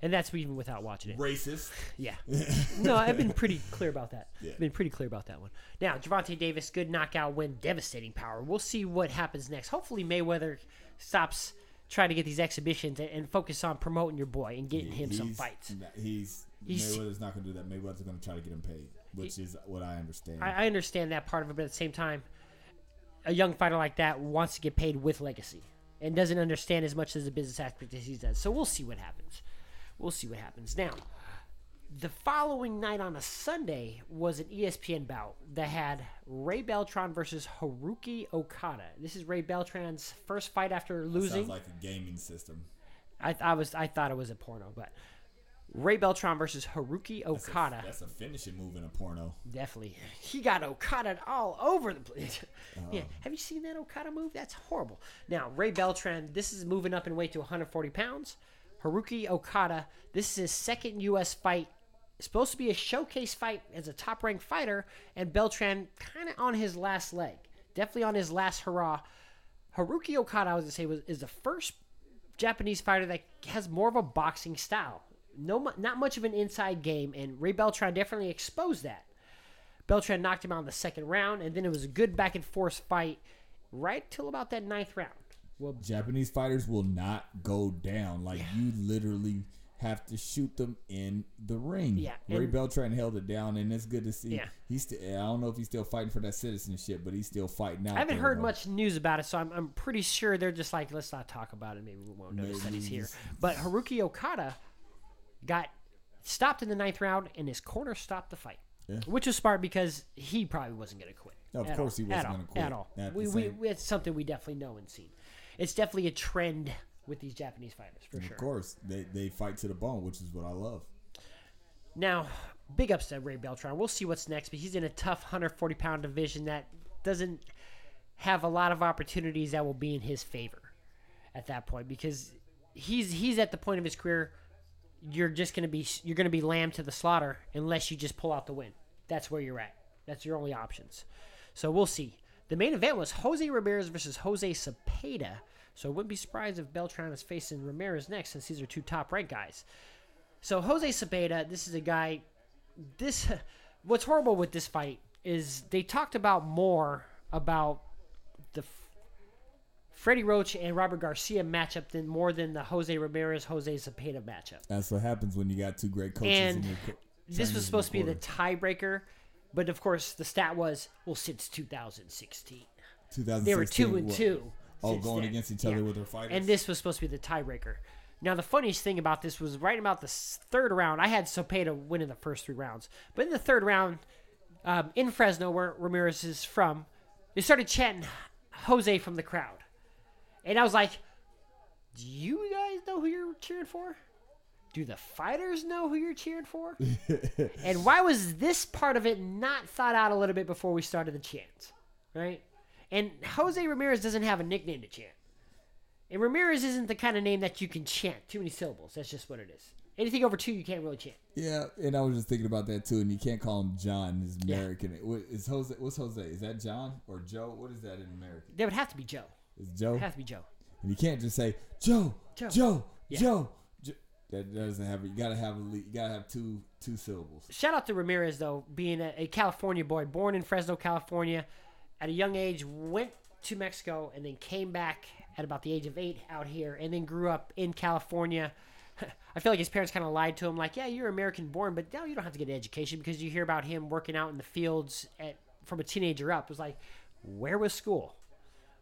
and that's even without watching it. Racist. Yeah. no, I've been pretty clear about that. Yeah. Been pretty clear about that one. Now, Gervonta Davis, good knockout win, devastating power. We'll see what happens next. Hopefully, Mayweather stops trying to get these exhibitions and, and focus on promoting your boy and getting him some fights. not- He's, He's- Mayweather's not going to do that. Mayweather's going to try to get him paid, which is what I understand. I, I understand that part of it, but at the same time, a young fighter like that wants to get paid with legacy and doesn't understand as much as the business aspect as he does. So we'll see what happens. We'll see what happens. Now, the following night on a Sunday was an ESPN bout that had Ray Beltran versus Haruki Okada. This is Ray Beltran's first fight after losing. Sounds like a gaming system. I, I was I thought it was a porno, but Ray Beltran versus Haruki That's a- Okada. That's a finishing move in a porno. Definitely. He got Okada all over the place. Uh-huh. yeah. Have you seen that Okada move? That's horrible. Now, Ray Beltran, this is moving up in weight to 140 pounds. Haruki Okada, this is his second U.S. fight. It's supposed to be a showcase fight as a top ranked fighter, and Beltran kind of on his last leg. Definitely on his last hurrah. Haruki Okada, I was going to say, was, is the first Japanese fighter that has more of a boxing style. No, not much of an inside game, and Ray Beltran definitely exposed that. Beltran knocked him out in the second round, and then it was a good back and forth fight right till about that ninth round. Well, Japanese fighters will not go down. Like you literally have to shoot them in the ring. Yeah, Ray Beltran held it down, and it's good to see. Yeah. he's still. I don't know if he's still fighting for that citizenship, but he's still fighting out. I haven't heard much news about it, so I'm, I'm pretty sure they're just like, let's not talk about it. Maybe we won't notice that he's here. But Haruki Okada got stopped in the ninth round, and his corner stopped the fight. Yeah. Which was smart because he probably wasn't going to quit. No, of course all. he wasn't gonna quit. At all. At we, we, we- it's something we definitely know and seen. It's definitely a trend with these Japanese fighters, for sure. Of course, they they fight to the bone, which is what I love. Now, big ups to Ray Beltran. We'll see what's next, but he's in a tough 140 pound division that doesn't have a lot of opportunities that will be in his favor at that point because he's he's at the point of his career you're just going to be you're to be lamb to the slaughter unless you just pull out the win. That's where you're at. That's your only options. So we'll see. The main event was Jose Ramirez versus Jose Cepeda. So I wouldn't be surprised if Beltran is facing Ramirez next since these are two top ranked guys. So Jose Cepeda, this is a guy this what's horrible with this fight is they talked about more about the Freddie Roach and Robert Garcia matchup than more than the Jose Ramirez Jose Cepeda matchup. That's what happens when you got two great coaches. And in your co- This was supposed to be the tiebreaker, but of course the stat was well since 2016 2016. they were two and what- two. Oh, going then. against each other Yeah. with their fighters. And this was supposed to be the tiebreaker. Now, the funniest thing about this was right about the third round, I had Cepeda win in the first three rounds. But in the third round, um, in Fresno, where Ramirez is from, they started chanting Jose from the crowd. And I was like, do you guys know who you're cheering for? Do the fighters know who you're cheering for? and why was this part of it not thought out a little bit before we started the chant? Right? And Jose Ramirez doesn't have a nickname to chant. And Ramirez isn't the kind of name that you can chant. Too many syllables. That's just what it is. Anything over two, you can't really chant. yeah, and I was just thinking about that too. And you can't call him John. He's Yeah. American. What, is Jose? What's Jose? Is that John or Joe? What is that in American? There would have to be Joe. Is Joe? It has to be Joe. And you can't just say Joe, Joe. Joe, Yeah. Joe. Jo-" That doesn't have. You gotta have. A, you gotta have two two syllables. Shout out to Ramirez though, being a, a California boy, born in Fresno, California, at a young age, went to Mexico and then came back at about the age of eight out here, and then grew up in California. I feel like his parents kind of lied to him, like, "Yeah, you're American born, but now you don't have to get an education because you hear about him working out in the fields at from a teenager up." It was like, where was school?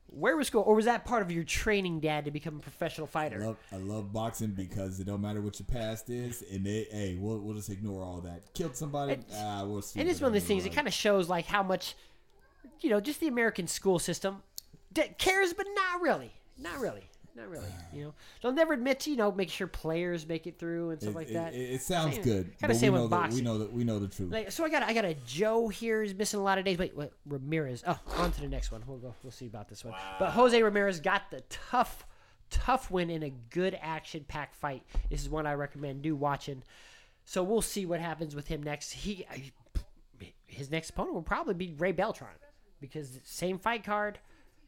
Where was school, or was that part of your training, Dad, to become a professional I fighter? love I love boxing because it don't matter what your past is, and they hey we'll, we'll just ignore all that. Killed somebody, It's- ah, we'll see. And it's one of those things. It kind of shows like how much, you know, just the American school system d- cares, but not really, not really, not really. You know, they'll never admit to you know make sure players make it through and stuff It, like that. it, it sounds Same- good, kinda we same with know that we know that we know the truth. Like, so I got I got a Joe here is missing a lot of days. Wait, what? Ramirez. Oh, on to the next one. We'll go. We'll see about this one. But Jose Ramirez got the tough, tough win in a good action-packed fight. This is one I recommend do watching. So we'll see what happens with him next. He, his next opponent will probably be Ray Beltran because same fight card,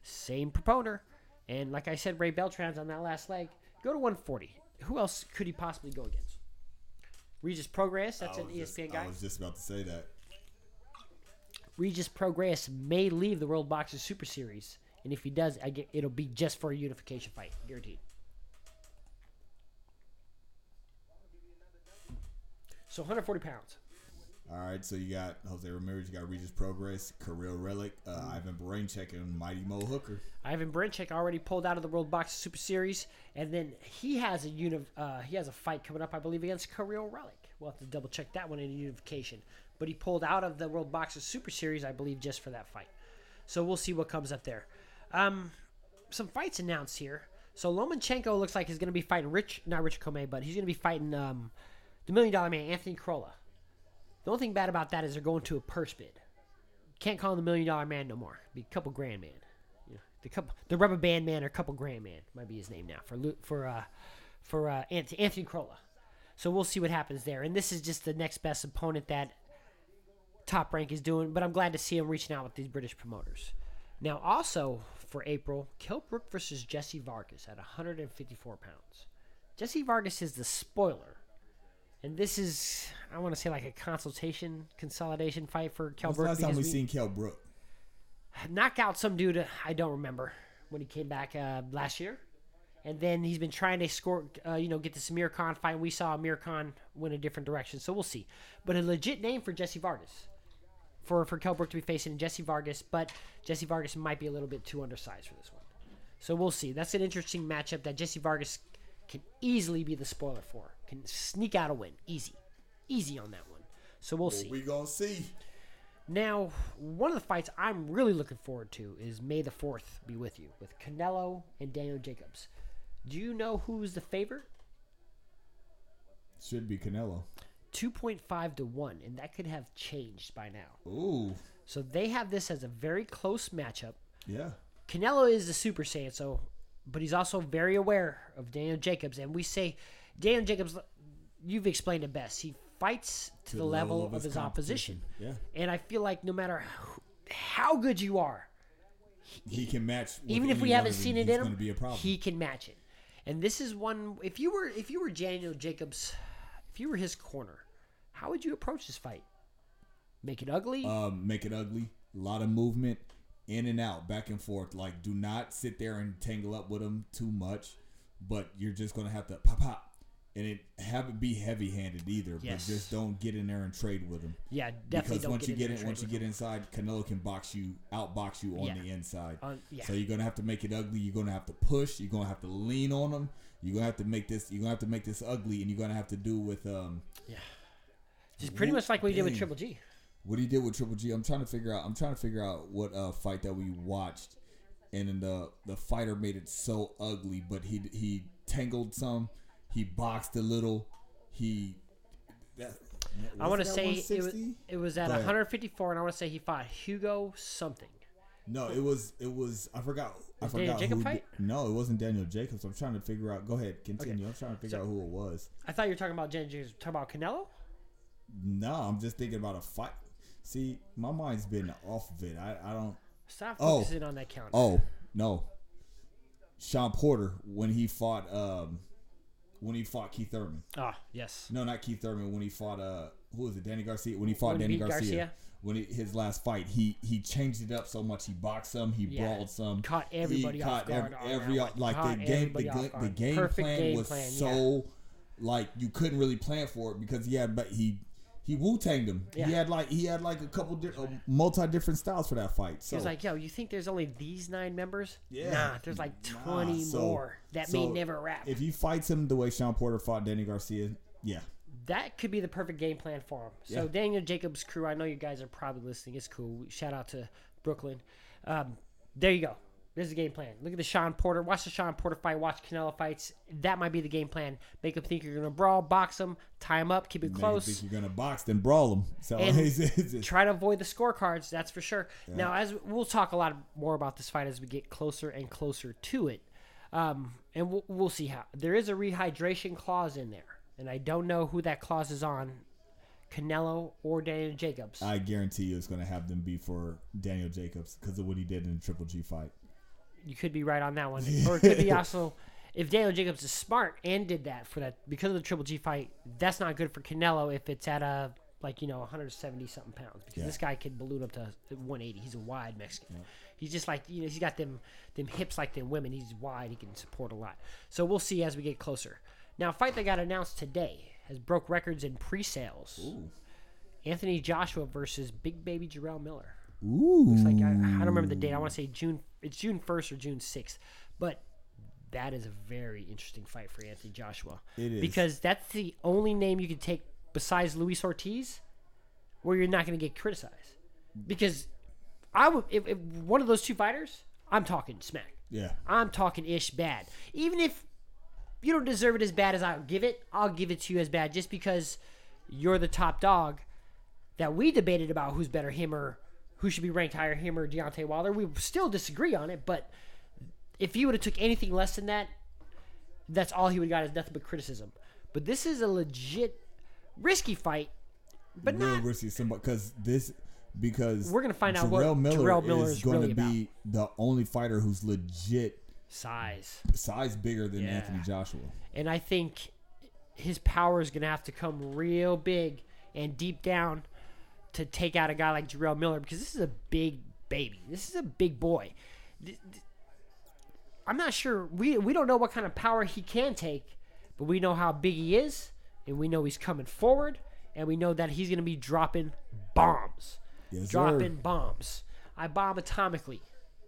same proponent, and like I said, Ray Beltran's on that last leg. Go to 140. Who else could he possibly go against? Regis Prograis. That's an E was just- ESPN guy. I was just about to say that. Regis Prograis may leave the World Boxers Super Series, and if he does, I get, it'll be just for a unification fight, guaranteed. So 140 pounds. All right, so you got Jose Ramirez, you got Regis Prograis, Kiryl Relikh, uh, Mm-hmm. Ivan Baranchyk, and Mighty Mo Hooker. Ivan Baranchyk already pulled out of the World Boxers Super Series, and then he has a uni- uh, he has a fight coming up, I believe, against Kiryl Relikh. We'll have to double check that one in unification. But he pulled out of the World Boxers Super Series, I believe, just for that fight. So we'll see what comes up there. Um, some fights announced here. So Lomachenko looks like he's going to be fighting Rich, not Rich Commey, but he's going to be fighting um, the Million Dollar Man, Anthony Crolla. The only thing bad about that is they're going to a purse bid. Can't call him the Million Dollar Man no more. Be a couple grand man. You know, the couple, the Rubber Band Man or couple grand man might be his name now for for uh, for uh, Anthony, Anthony Crolla. So we'll see what happens there. And this is just the next best opponent that Top Rank is doing. But I'm glad to see him reaching out with these British promoters. Now, also for April, Kell Brook versus Jesse Vargas at 154 pounds. Jesse Vargas is the spoiler. And this is, I want to say, like a consultation, consolidation fight for Kell Brook. last time we we- seen Kell Brook? knock out some dude I don't remember when he came back uh, last year, and then he's been trying to score, uh, you know, get the Samir Khan fight. We saw Amir Khan win a different direction, so we'll see. But a legit name for Jesse Vargas, for for Kell Brook to be facing Jesse Vargas, but Jesse Vargas might be a little bit too undersized for this one, so we'll see. That's an interesting matchup that Jesse Vargas can easily be the spoiler for, can sneak out a win, easy, easy on that one. So we'll see. We gonna see. Now, one of the fights I'm really looking forward to is May the 4th be with you with Canelo and Daniel Jacobs. Do you know who's the favorite? Should be Canelo. 2.5 to 1, and that could have changed by now. Ooh, So they have this as a very close matchup. Yeah. Canelo is the Super Saiyan, so, but he's also very aware of Daniel Jacobs, and we say Daniel Jacobs. You've explained it best. He fights to, the, level, of, his, opposition, Yeah. and I feel like no matter who- how good you are, He can match. even if we haven't seen it in him, be a problem. he can match it. And this is one. If you were, if you were Daniel Jacobs, if you were his corner, how would you approach this fight? Make it ugly. um, make it ugly. A lot of movement, in and out, back and forth. Like, do not sit there and tangle up with him too much. But you're just gonna have to pop pop, and it have it be heavy handed either. Yes. But just don't get in there and trade with him. yeah, definitely because once get you get in, once you get inside, Canelo can box you, outbox you on Yeah. the inside. On- yeah. So you're gonna have to make it ugly. You're gonna have to push. You're gonna have to lean on them. You're gonna have to make this. You're gonna have to make this ugly, and you're gonna have to do with um him. Just pretty much like what he did with Triple G. what he did with Triple G. I'm trying to figure out. I'm trying to figure out what uh, fight that we watched, and then the the fighter made it so ugly. But he he tangled some. He boxed a little. He. That, I want to say it was, it was at Go ahead. 154, and I want to say he fought Hugo something. No, it was it was I forgot I Daniel forgot Jacob who fight? no, it wasn't Daniel Jacobs. I'm trying to figure out. Go ahead, continue. I'm trying to figure So- out who it was. I thought you were talking about Jen James. Talking about Canelo? No, I'm just thinking about a fight. See, my mind's been off of it. I, I don't. Stop Oh. focusing on that count. Oh no, Shawn Porter when he fought um when he fought Keith Thurman. Ah, yes. No, not Keith Thurman. When he fought uh who was it? Danny Garcia. When he fought When Danny Garcia. Garcia? When he, his last fight, he he changed it up so much. He boxed some. He Yeah. brawled some. Caught everybody he off caught guard ev- every one. like the game. The, the game Perfect plan game was plan, yeah. so like you couldn't really plan for it because he had but he he Wu Tanged him. Yeah. He had like he had like a couple di- uh, multi different styles for that fight. So He was like, yo, you think there's only these nine members? Yeah. Nah, there's like Nah, 20 so- more. That may never wrap. If he fights him the way Shawn Porter fought Danny Garcia, yeah, that could be the perfect game plan for him. So Yeah. Daniel Jacobs' crew, I know you guys are probably listening. It's cool. Shout out to Brooklyn. Um, there you go. There's the game plan. Look at the Shawn Porter. Watch the Shawn Porter fight. Watch Canelo fights. That might be the game plan. Make him think you're gonna brawl, box him, tie him up, keep it Make close. think you're gonna box then brawl him. So And try to avoid the scorecards. That's for sure. Now, as we'll talk a lot more about this fight as we get closer and closer to it, um, and we'll, we'll see how there is a rehydration clause in there, and I don't know who that clause is on, Canelo or Daniel Jacobs. I guarantee you it's gonna have them be for Daniel Jacobs because of what he did in the Triple G fight. You could be right on that one, or it could be also. If Daniel Jacobs is smart and did that for that because of the Triple G fight, that's not good for Canelo if it's at a like you know 170 something pounds because Yeah. this guy could balloon up to 180. He's a wide Mexican. He's just like you know he's got them them hips like them women. He's wide. He can support a lot. So we'll see as we get closer. Now, a fight that got announced today has broke records in pre-sales. Ooh, Anthony Joshua versus Big Baby Jarrell Miller. Ooh, It's like I, I don't remember the date. I want to say June. It's June first or June sixth, but that is a very interesting fight for Anthony Joshua. It is. because that's the only name you can take besides Luis Ortiz, where you're not going to get criticized. Because I would if, if one of those two fighters, I'm talking smack. yeah, I'm talking ish bad. Even if you don't deserve it as bad as I'll give it, I'll give it to you as bad just because you're the top dog that we debated about who's better, him or who should be ranked higher, him or Deontay Wilder. We still disagree on it, but if he would have took anything less than that, that's all he would have got is nothing but criticism. But this is a legit risky fight, but real not risky. Because this because We're gonna find out what Jarrell Miller Jarrell Miller is going really to be the only fighter who's legit size. size bigger than Yeah. Anthony Joshua. And I think his power is going to have to come real big and deep down to take out a guy like Jarrell Miller because this is a big baby. This is a big boy. I'm not sure. We, we don't know what kind of power he can take, but we know how big he is, and we know he's coming forward, and we know that he's going to be dropping bombs. Yes, sir. dropping bombs. I bomb atomically.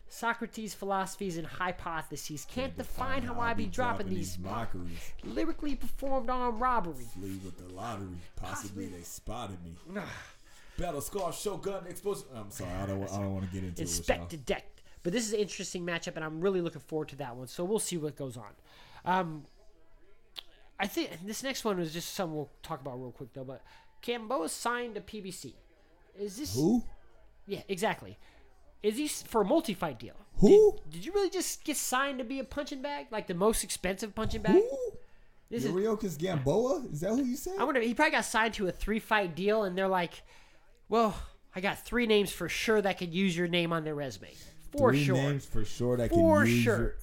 Socrates' philosophies and hypotheses can't define how I be dropping these mockeries. lyrically performed on robbery. Flee with the lottery. Possibly they spotted me. Battle scar, shogun, explosion. I'm sorry, I don't. I don't want to get into it. with deck. But this is an interesting matchup, and I'm really looking forward to that one. So we'll see what goes on. Um, I think this next one is just something we'll talk about real quick, though. But Gamboa signed to PBC. Is this Who? Yeah, exactly. is he for a multi-fight deal? Who? Did, did you really just get signed to be a punching bag, like the most expensive punching bag? Who? This is, Yuriorkis Gamboa? Is that who you said? I wonder. He probably got signed to a three-fight deal, and they're like, "Well, I got three names for sure that could use your name on their resume, for Three sure, names for sure that for can use sure, your-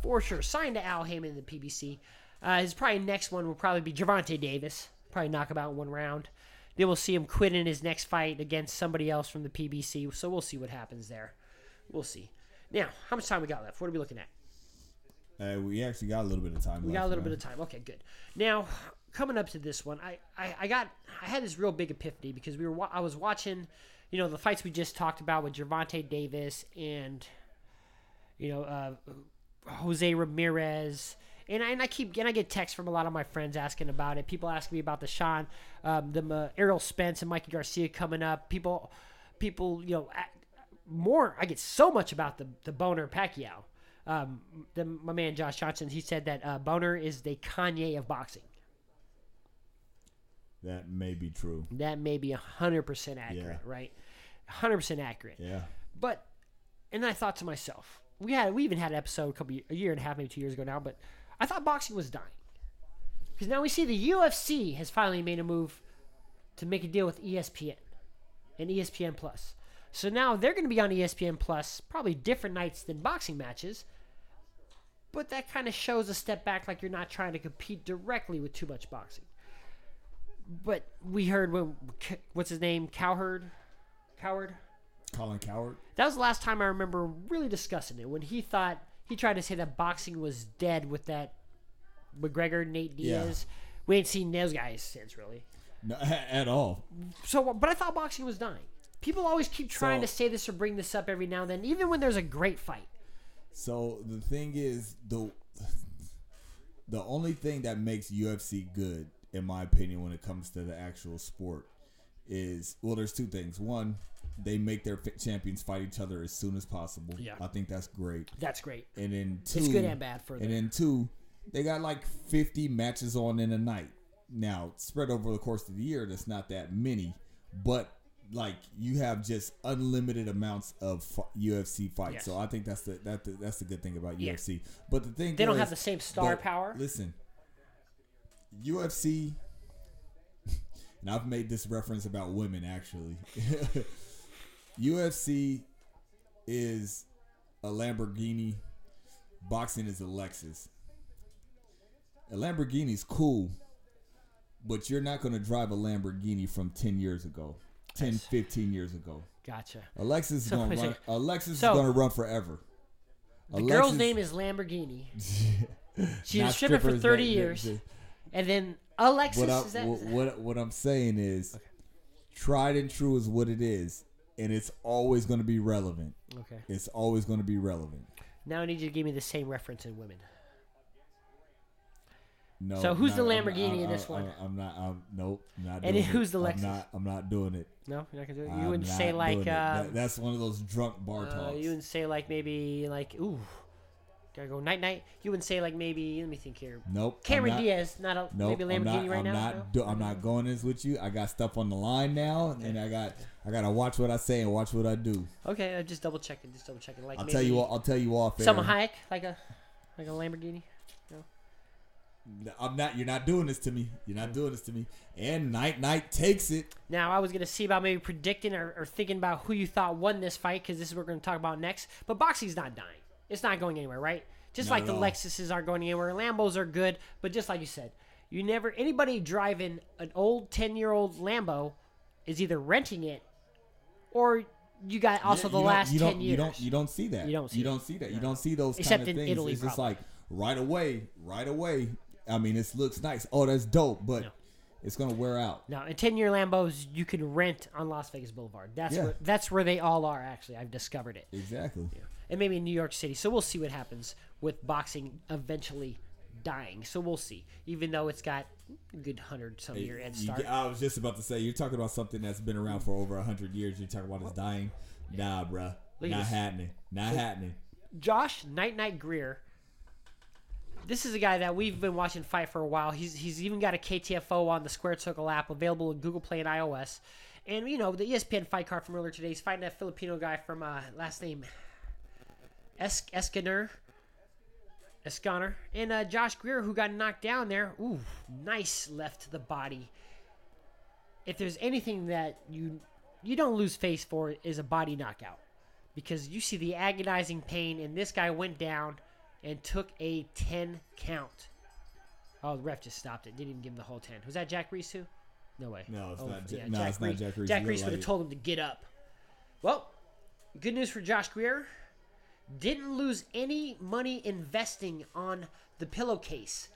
for sure." Signed to Al Haymon in the PBC. Uh, his probably next one will probably be Gervonta Davis. Probably knock him out one round. Then we'll see him quit in his next fight against somebody else from the PBC. So we'll see what happens there. We'll see. Now, how much time we got left? What are we looking at? Uh, we actually got a little bit of time. Left. We got a little bit of time. Okay, good. Now, coming up to this one, I, I, I got I had this real big epiphany because we were I was watching, you know, the fights we just talked about with Gervonta Davis and, you know, uh, Jose Ramirez. And I, and I keep and I get texts from a lot of my friends asking about it. People asking me about the Sean, um, the uh, Errol Spence and Mikey Garcia coming up. People, people, you know, more. I get so much about the the Broner Pacquiao. Um, the, my man Josh Johnson, he said that uh, Broner is the Kanye of boxing. That may be true. That may be hundred percent accurate, Yeah. right? Hundred percent accurate. Yeah. But, and I thought to myself, we had we even had an episode a couple a year and a half, maybe two years ago now. But I thought boxing was dying because now we see the UFC has finally made a move to make a deal with ESPN and ESPN Plus. So now they're going to be on ESPN Plus, probably different nights than boxing matches. But that kind of shows a step back, like you're not trying to compete directly with too much boxing. But we heard when what's his name, Cowherd, Coward. Colin Coward. That was the last time I remember really discussing it when he thought he tried to say that boxing was dead with that McGregor Nate Yeah. Diaz. We ain't seen those guys since really. No, at all. So, but I thought boxing was dying. People always keep trying So- to say this or bring this up every now and then, even when there's a great fight. So the thing is, the the only thing that makes UFC good, in my opinion, when it comes to the actual sport, is well, there's two things. One, they make their champions fight each other as soon as possible. Yeah. I think that's great. That's great. And then two, It's good and bad for them. And then two, they got like 50 matches on in a night. Now spread over the course of the year, that's not that many, but like you have just unlimited amounts of UFC fights. Yes. So I think that's the that the, that's the good thing about Yeah. UFC. But the thing They don't is- have the same star power. Listen, UFC, and I've made this reference about women actually. UFC is a Lamborghini. Boxing is a Lexus. A Lamborghini's cool, but you're not going to drive a Lamborghini from 10 years ago, 10, 15 years ago. Gotcha. A Lexus is So, going to run. A Lexus So- is going to run forever. The girl's name is Lamborghini. She's a stripper for strippers, 30 that- that- years. that- And then Alexis, what, I, is that, what, is that- what what I'm saying is, tried and true is what it is, and it's always going to be relevant. Okay. It's always going to be relevant. Now I need you to give me the same reference in women. No. So who's the not- I'm- Lamborghini in this one? I'm not. I'm, nope. Not And who's the I'm not. I'm not doing it. No, you're not gonna do it. You I'm wouldn't say like uh, That- that's one of those drunk bar uh, talks. you wouldn't say like maybe like ooh, gotta go night night. You wouldn't say like maybe let me think here. nope. Cameron not- Diaz, not a Nope, maybe I'm Lamborghini not, right I'm now. Not do, I'm not going this with you. I got stuff on the line now, and I got I got to watch what I say and watch what I do. Okay, uh, just double checking, just double checking. Like I'll tell you. I'll tell you off. Salma Hayek, like a like a Lamborghini. No. I'm not. You're not doing this to me. You're not doing this to me. And night night takes it. Now I was gonna see about maybe predicting or, or thinking about who you thought won this fight because this is what we're gonna talk about next. But boxing's not dying. It's not going anywhere, right? Just Not like the all. Lexuses aren't going anywhere. Lambos are good, but just like you said, you never anybody driving an old ten year old Lambo is either renting it or you got also You the last you ten years. You don't. You don't see that. You don't see You that. don't see that. You don't see those Except kind of in things. Italy, it's just like right away, right away. I mean, this looks nice. Oh, that's dope, but No. it's gonna wear out. Now, in ten year Lambos, you can rent on Las Vegas Boulevard. That's Yeah. where that's where they all are. Actually, I've discovered it. Exactly. And maybe in New York City. So we'll see what happens with boxing eventually dying. So we'll see. Even though it's got a good hundred some year head You- I was just about to say, you're talking about something that's been around for over hundred years. You're talking about it's dying. Nah, bruh. Look Not happening. Not happening. Josh Night Night Greer. This is a guy that we've been watching fight for a while. He's he's even got a KTFO on the Square Circle app available in Google Play and iOS. And you know the ESPN fight card from earlier today. He's fighting that Filipino guy from uh, last name es- Escaner. Escaner and uh, Josh Greer, who got knocked down there. Ooh, nice left to the body. If there's anything that you you don't lose face for, is a body knockout, because you see the agonizing pain, and this guy went down and took a ten count. Oh, the ref just stopped it. Didn't even give him the whole ten. Was that Jack Reiss too? No way. No, it's Oh, not. Ja- yeah, no, it's not Jack Reiss. Jack Reiss would have told him to get up. Well, good news for Josh Greer. Didn't lose any money investing on the pillowcase.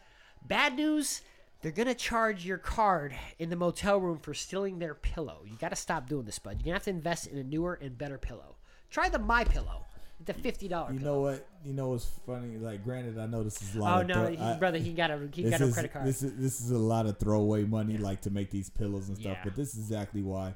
Bad news. They're gonna charge your card in the motel room for stealing their pillow. You got to stop doing this, bud. You're gonna have to invest in a newer and better pillow. Try the My Pillow, the fifty dollar. You know what? You know what's funny? Like, granted, I know this is a Oh lot. of no, throw- he, I- brother, he got a he got a is, credit card. This is this is a lot of throwaway money, like to make these pillows and stuff. Yeah. But this is exactly why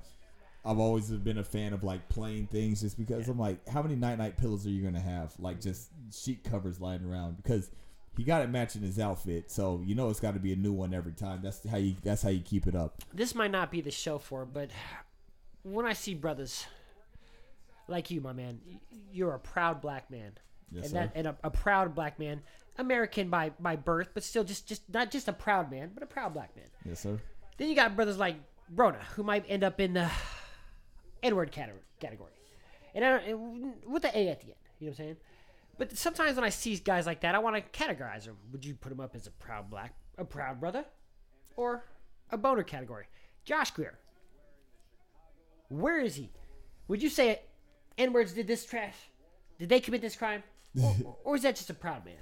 I've always been a fan of like plain things, just because I'm like, how many night night pillows are you gonna have? Like mm. just sheet covers lying around because he got it matching his outfit, so you know it's got to be a new one every time. That's how you that's how you keep it up. this might not be the show for, it, but when I see brothers like you, my man, you're a proud black man, Yes, and sir. that and a, a proud black man, American by by birth, but still just just not just a proud man, but a proud black man. Yes, sir. Then you got brothers like Rona, who might end up in the Edward category, and I don't, with the A at the end. You know what I'm saying? But sometimes when I see guys like that, I want to categorize them. Would you put him up as a proud black, a proud brother, or a boner category? Josh Greer. Where is he? Would you say N words did this trash? Did they commit this crime? Or, or is that just a proud man?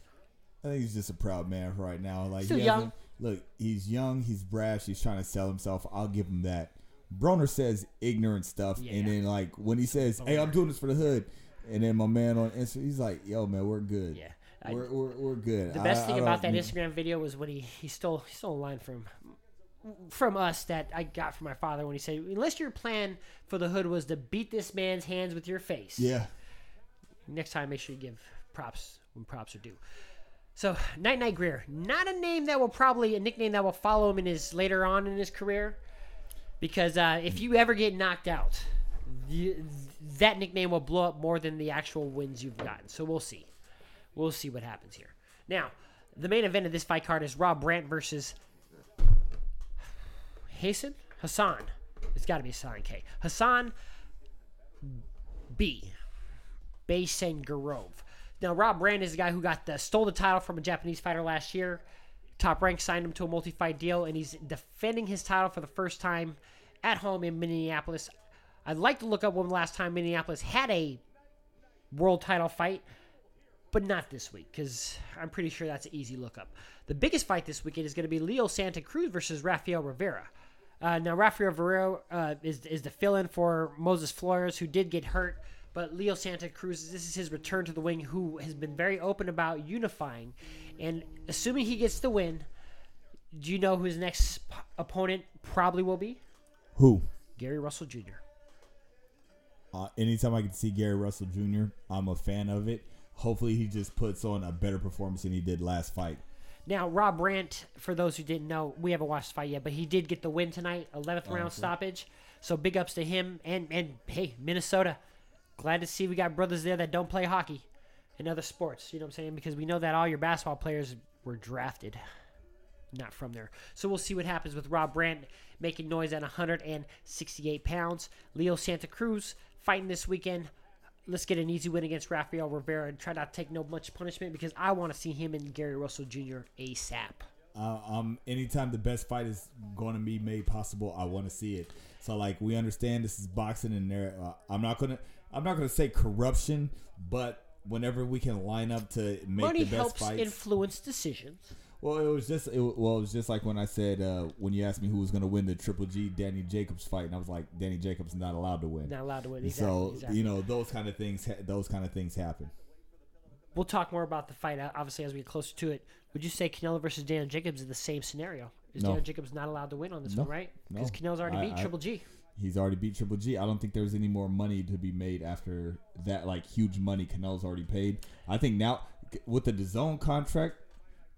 I think he's just a proud man right now. Like Still young. Look, he's young. He's brash. He's trying to sell himself. I'll give him that. Broner says ignorant stuff, Yeah. and then like when he says, "Hey, I'm doing this for the hood," and then my man on Instagram, he's like, "Yo, man, we're good. Yeah. I- we're, we're, we're good." The best I- thing I about that don't- Instagram video was when he, he stole he stole a line from from us that I got from my father when he said, "Unless your plan for the hood was to beat this man's hands with your face, Yeah, next time make sure you give props when props are due." So, Night Night Greer, not a name that will probably a nickname that will follow him in his later on in his career, because uh, if you ever get knocked out, that nickname will blow up more than the actual wins you've gotten. So we'll see, we'll see what happens here. Now, the main event of this fight card is Rob Brandt versus Hassan Hassan. It's got to be Hassan K. Hassan B. Baysangurov. Now, Rob Brandt is the guy who got the stole the title from a Japanese fighter last year. Top Rank signed him to a multi-fight deal, and he's defending his title for the first time at home in Minneapolis. I'd like to look up when last time Minneapolis had a world title fight, but not this week because I'm pretty sure that's an easy lookup. The biggest fight this weekend is going to be Leo Santa Cruz versus Rafael Rivera. Uh, now, Rafael Rivera uh, is, is the fill in for Moses Flores, who did get hurt. But Leo Santa Cruz, this is his return to the wing, who has been very open about unifying. And assuming he gets the win, do you know who his next p- opponent probably will be? who? Gary Russell Jr. Uh, anytime I can see Gary Russell Jr., I'm a fan of it. Hopefully, he just puts on a better performance than he did last fight. Now, Rob Brandt, for those who didn't know, we haven't watched the fight yet, but he did get the win tonight, 11th round stoppage. So big ups to him. And, and hey, Minnesota, glad to see we got brothers there that don't play hockey and other sports. You know what I'm saying? Because we know that all your basketball players were drafted, not from there. So we'll see what happens with Rob Brandt making noise at 168 pounds. Leo Santa Cruz fighting this weekend. Let's get an easy win against Rafael Rivera and try not to take no much punishment because I want to see him and Gary Russell Jr. ASAP. Uh, um, anytime the best fight is going to be made possible, I want to see it. So like we understand this is boxing, and there, uh, I'm not gonna, I'm not gonna say corruption, but whenever we can line up to make Money the best helps fights, influence decisions. well, it was just, it, well, it was just like when I said uh, when you asked me who was gonna win the Triple G Danny Jacobs fight, and I was like, Danny Jacobs is not allowed to win. Not allowed to win. Exactly, so exactly. you know those kind of things, ha- those kind of things happen. We'll talk more about the fight, uh, obviously, as we get closer to it. Would you say Canelo versus Daniel Jacobs is the same scenario? Is No. Daniel Jacobs not allowed to win on this No. one, right? Because No. Canelo's already I- beat I- Triple G. He's already beat Triple G. I don't think there's any more money to be made after that, like huge money Canelo's already paid. I think now with the DAZN contract,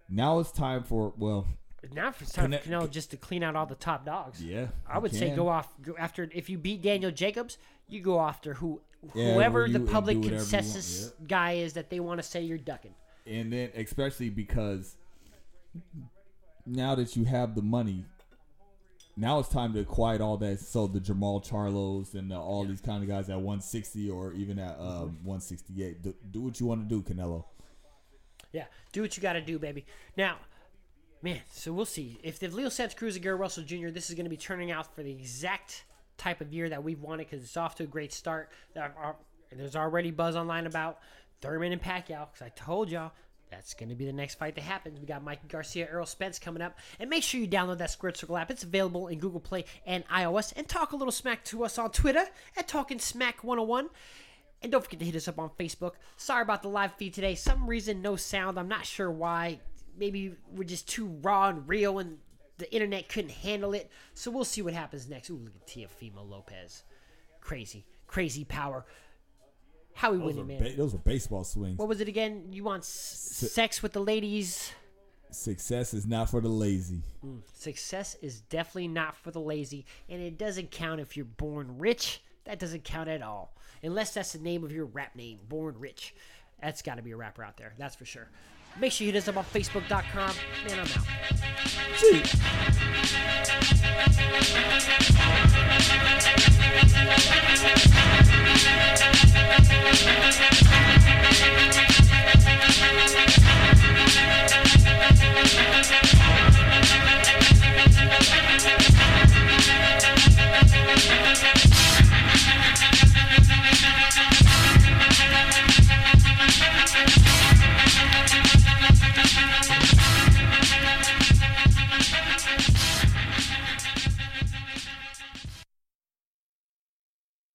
now it's time for well, Now it's time Connect- for Canelo just to clean out all the top dogs. Yeah, I would say go off go after if you beat Daniel Jacobs, you go after who Yeah, whoever the public consensus guy is that they want to say you're ducking. and then especially because now that you have the money, now it's time to quiet all that. So the Jermall Charlos and the, all these kind of guys at 160 or even at uh, 168, do, do what you want to do, Canelo. Yeah, do what you got to do, baby. Now, man, so we'll see if the Leo Santa Cruz and Gary Russell Jr. This is going to be turning out for the exact type of year that we've wanted because it's off to a great start. There's already buzz online about Thurman and Pacquiao because I told y'all. That's going to be the next fight that happens. We got Mike Garcia, Errol Spence coming up. And make sure you download that Squared Circle app. It's available in Google Play and iOS. And talk a little smack to us on Twitter at Talking Smack 101. And don't forget to hit us up on Facebook. Sorry about the live feed today. Some reason no sound. I'm not sure why. Maybe we're just too raw and real and the internet couldn't handle it. So we'll see what happens next. Ooh, look at Tia Teofimo Lopez. Crazy. Crazy power. How we Those winning, man? ba- those were baseball swings. what was it again? You want s- sex with the ladies? Success is not for the lazy. Mm, success is definitely not for the lazy, and it doesn't count if you're born rich. That doesn't count at all. Unless that's the name of your rap name, Born Rich. That's got to be a rapper out there, that's for sure. Make sure you hit us up on Facebook.com. Man, I'm out. See you.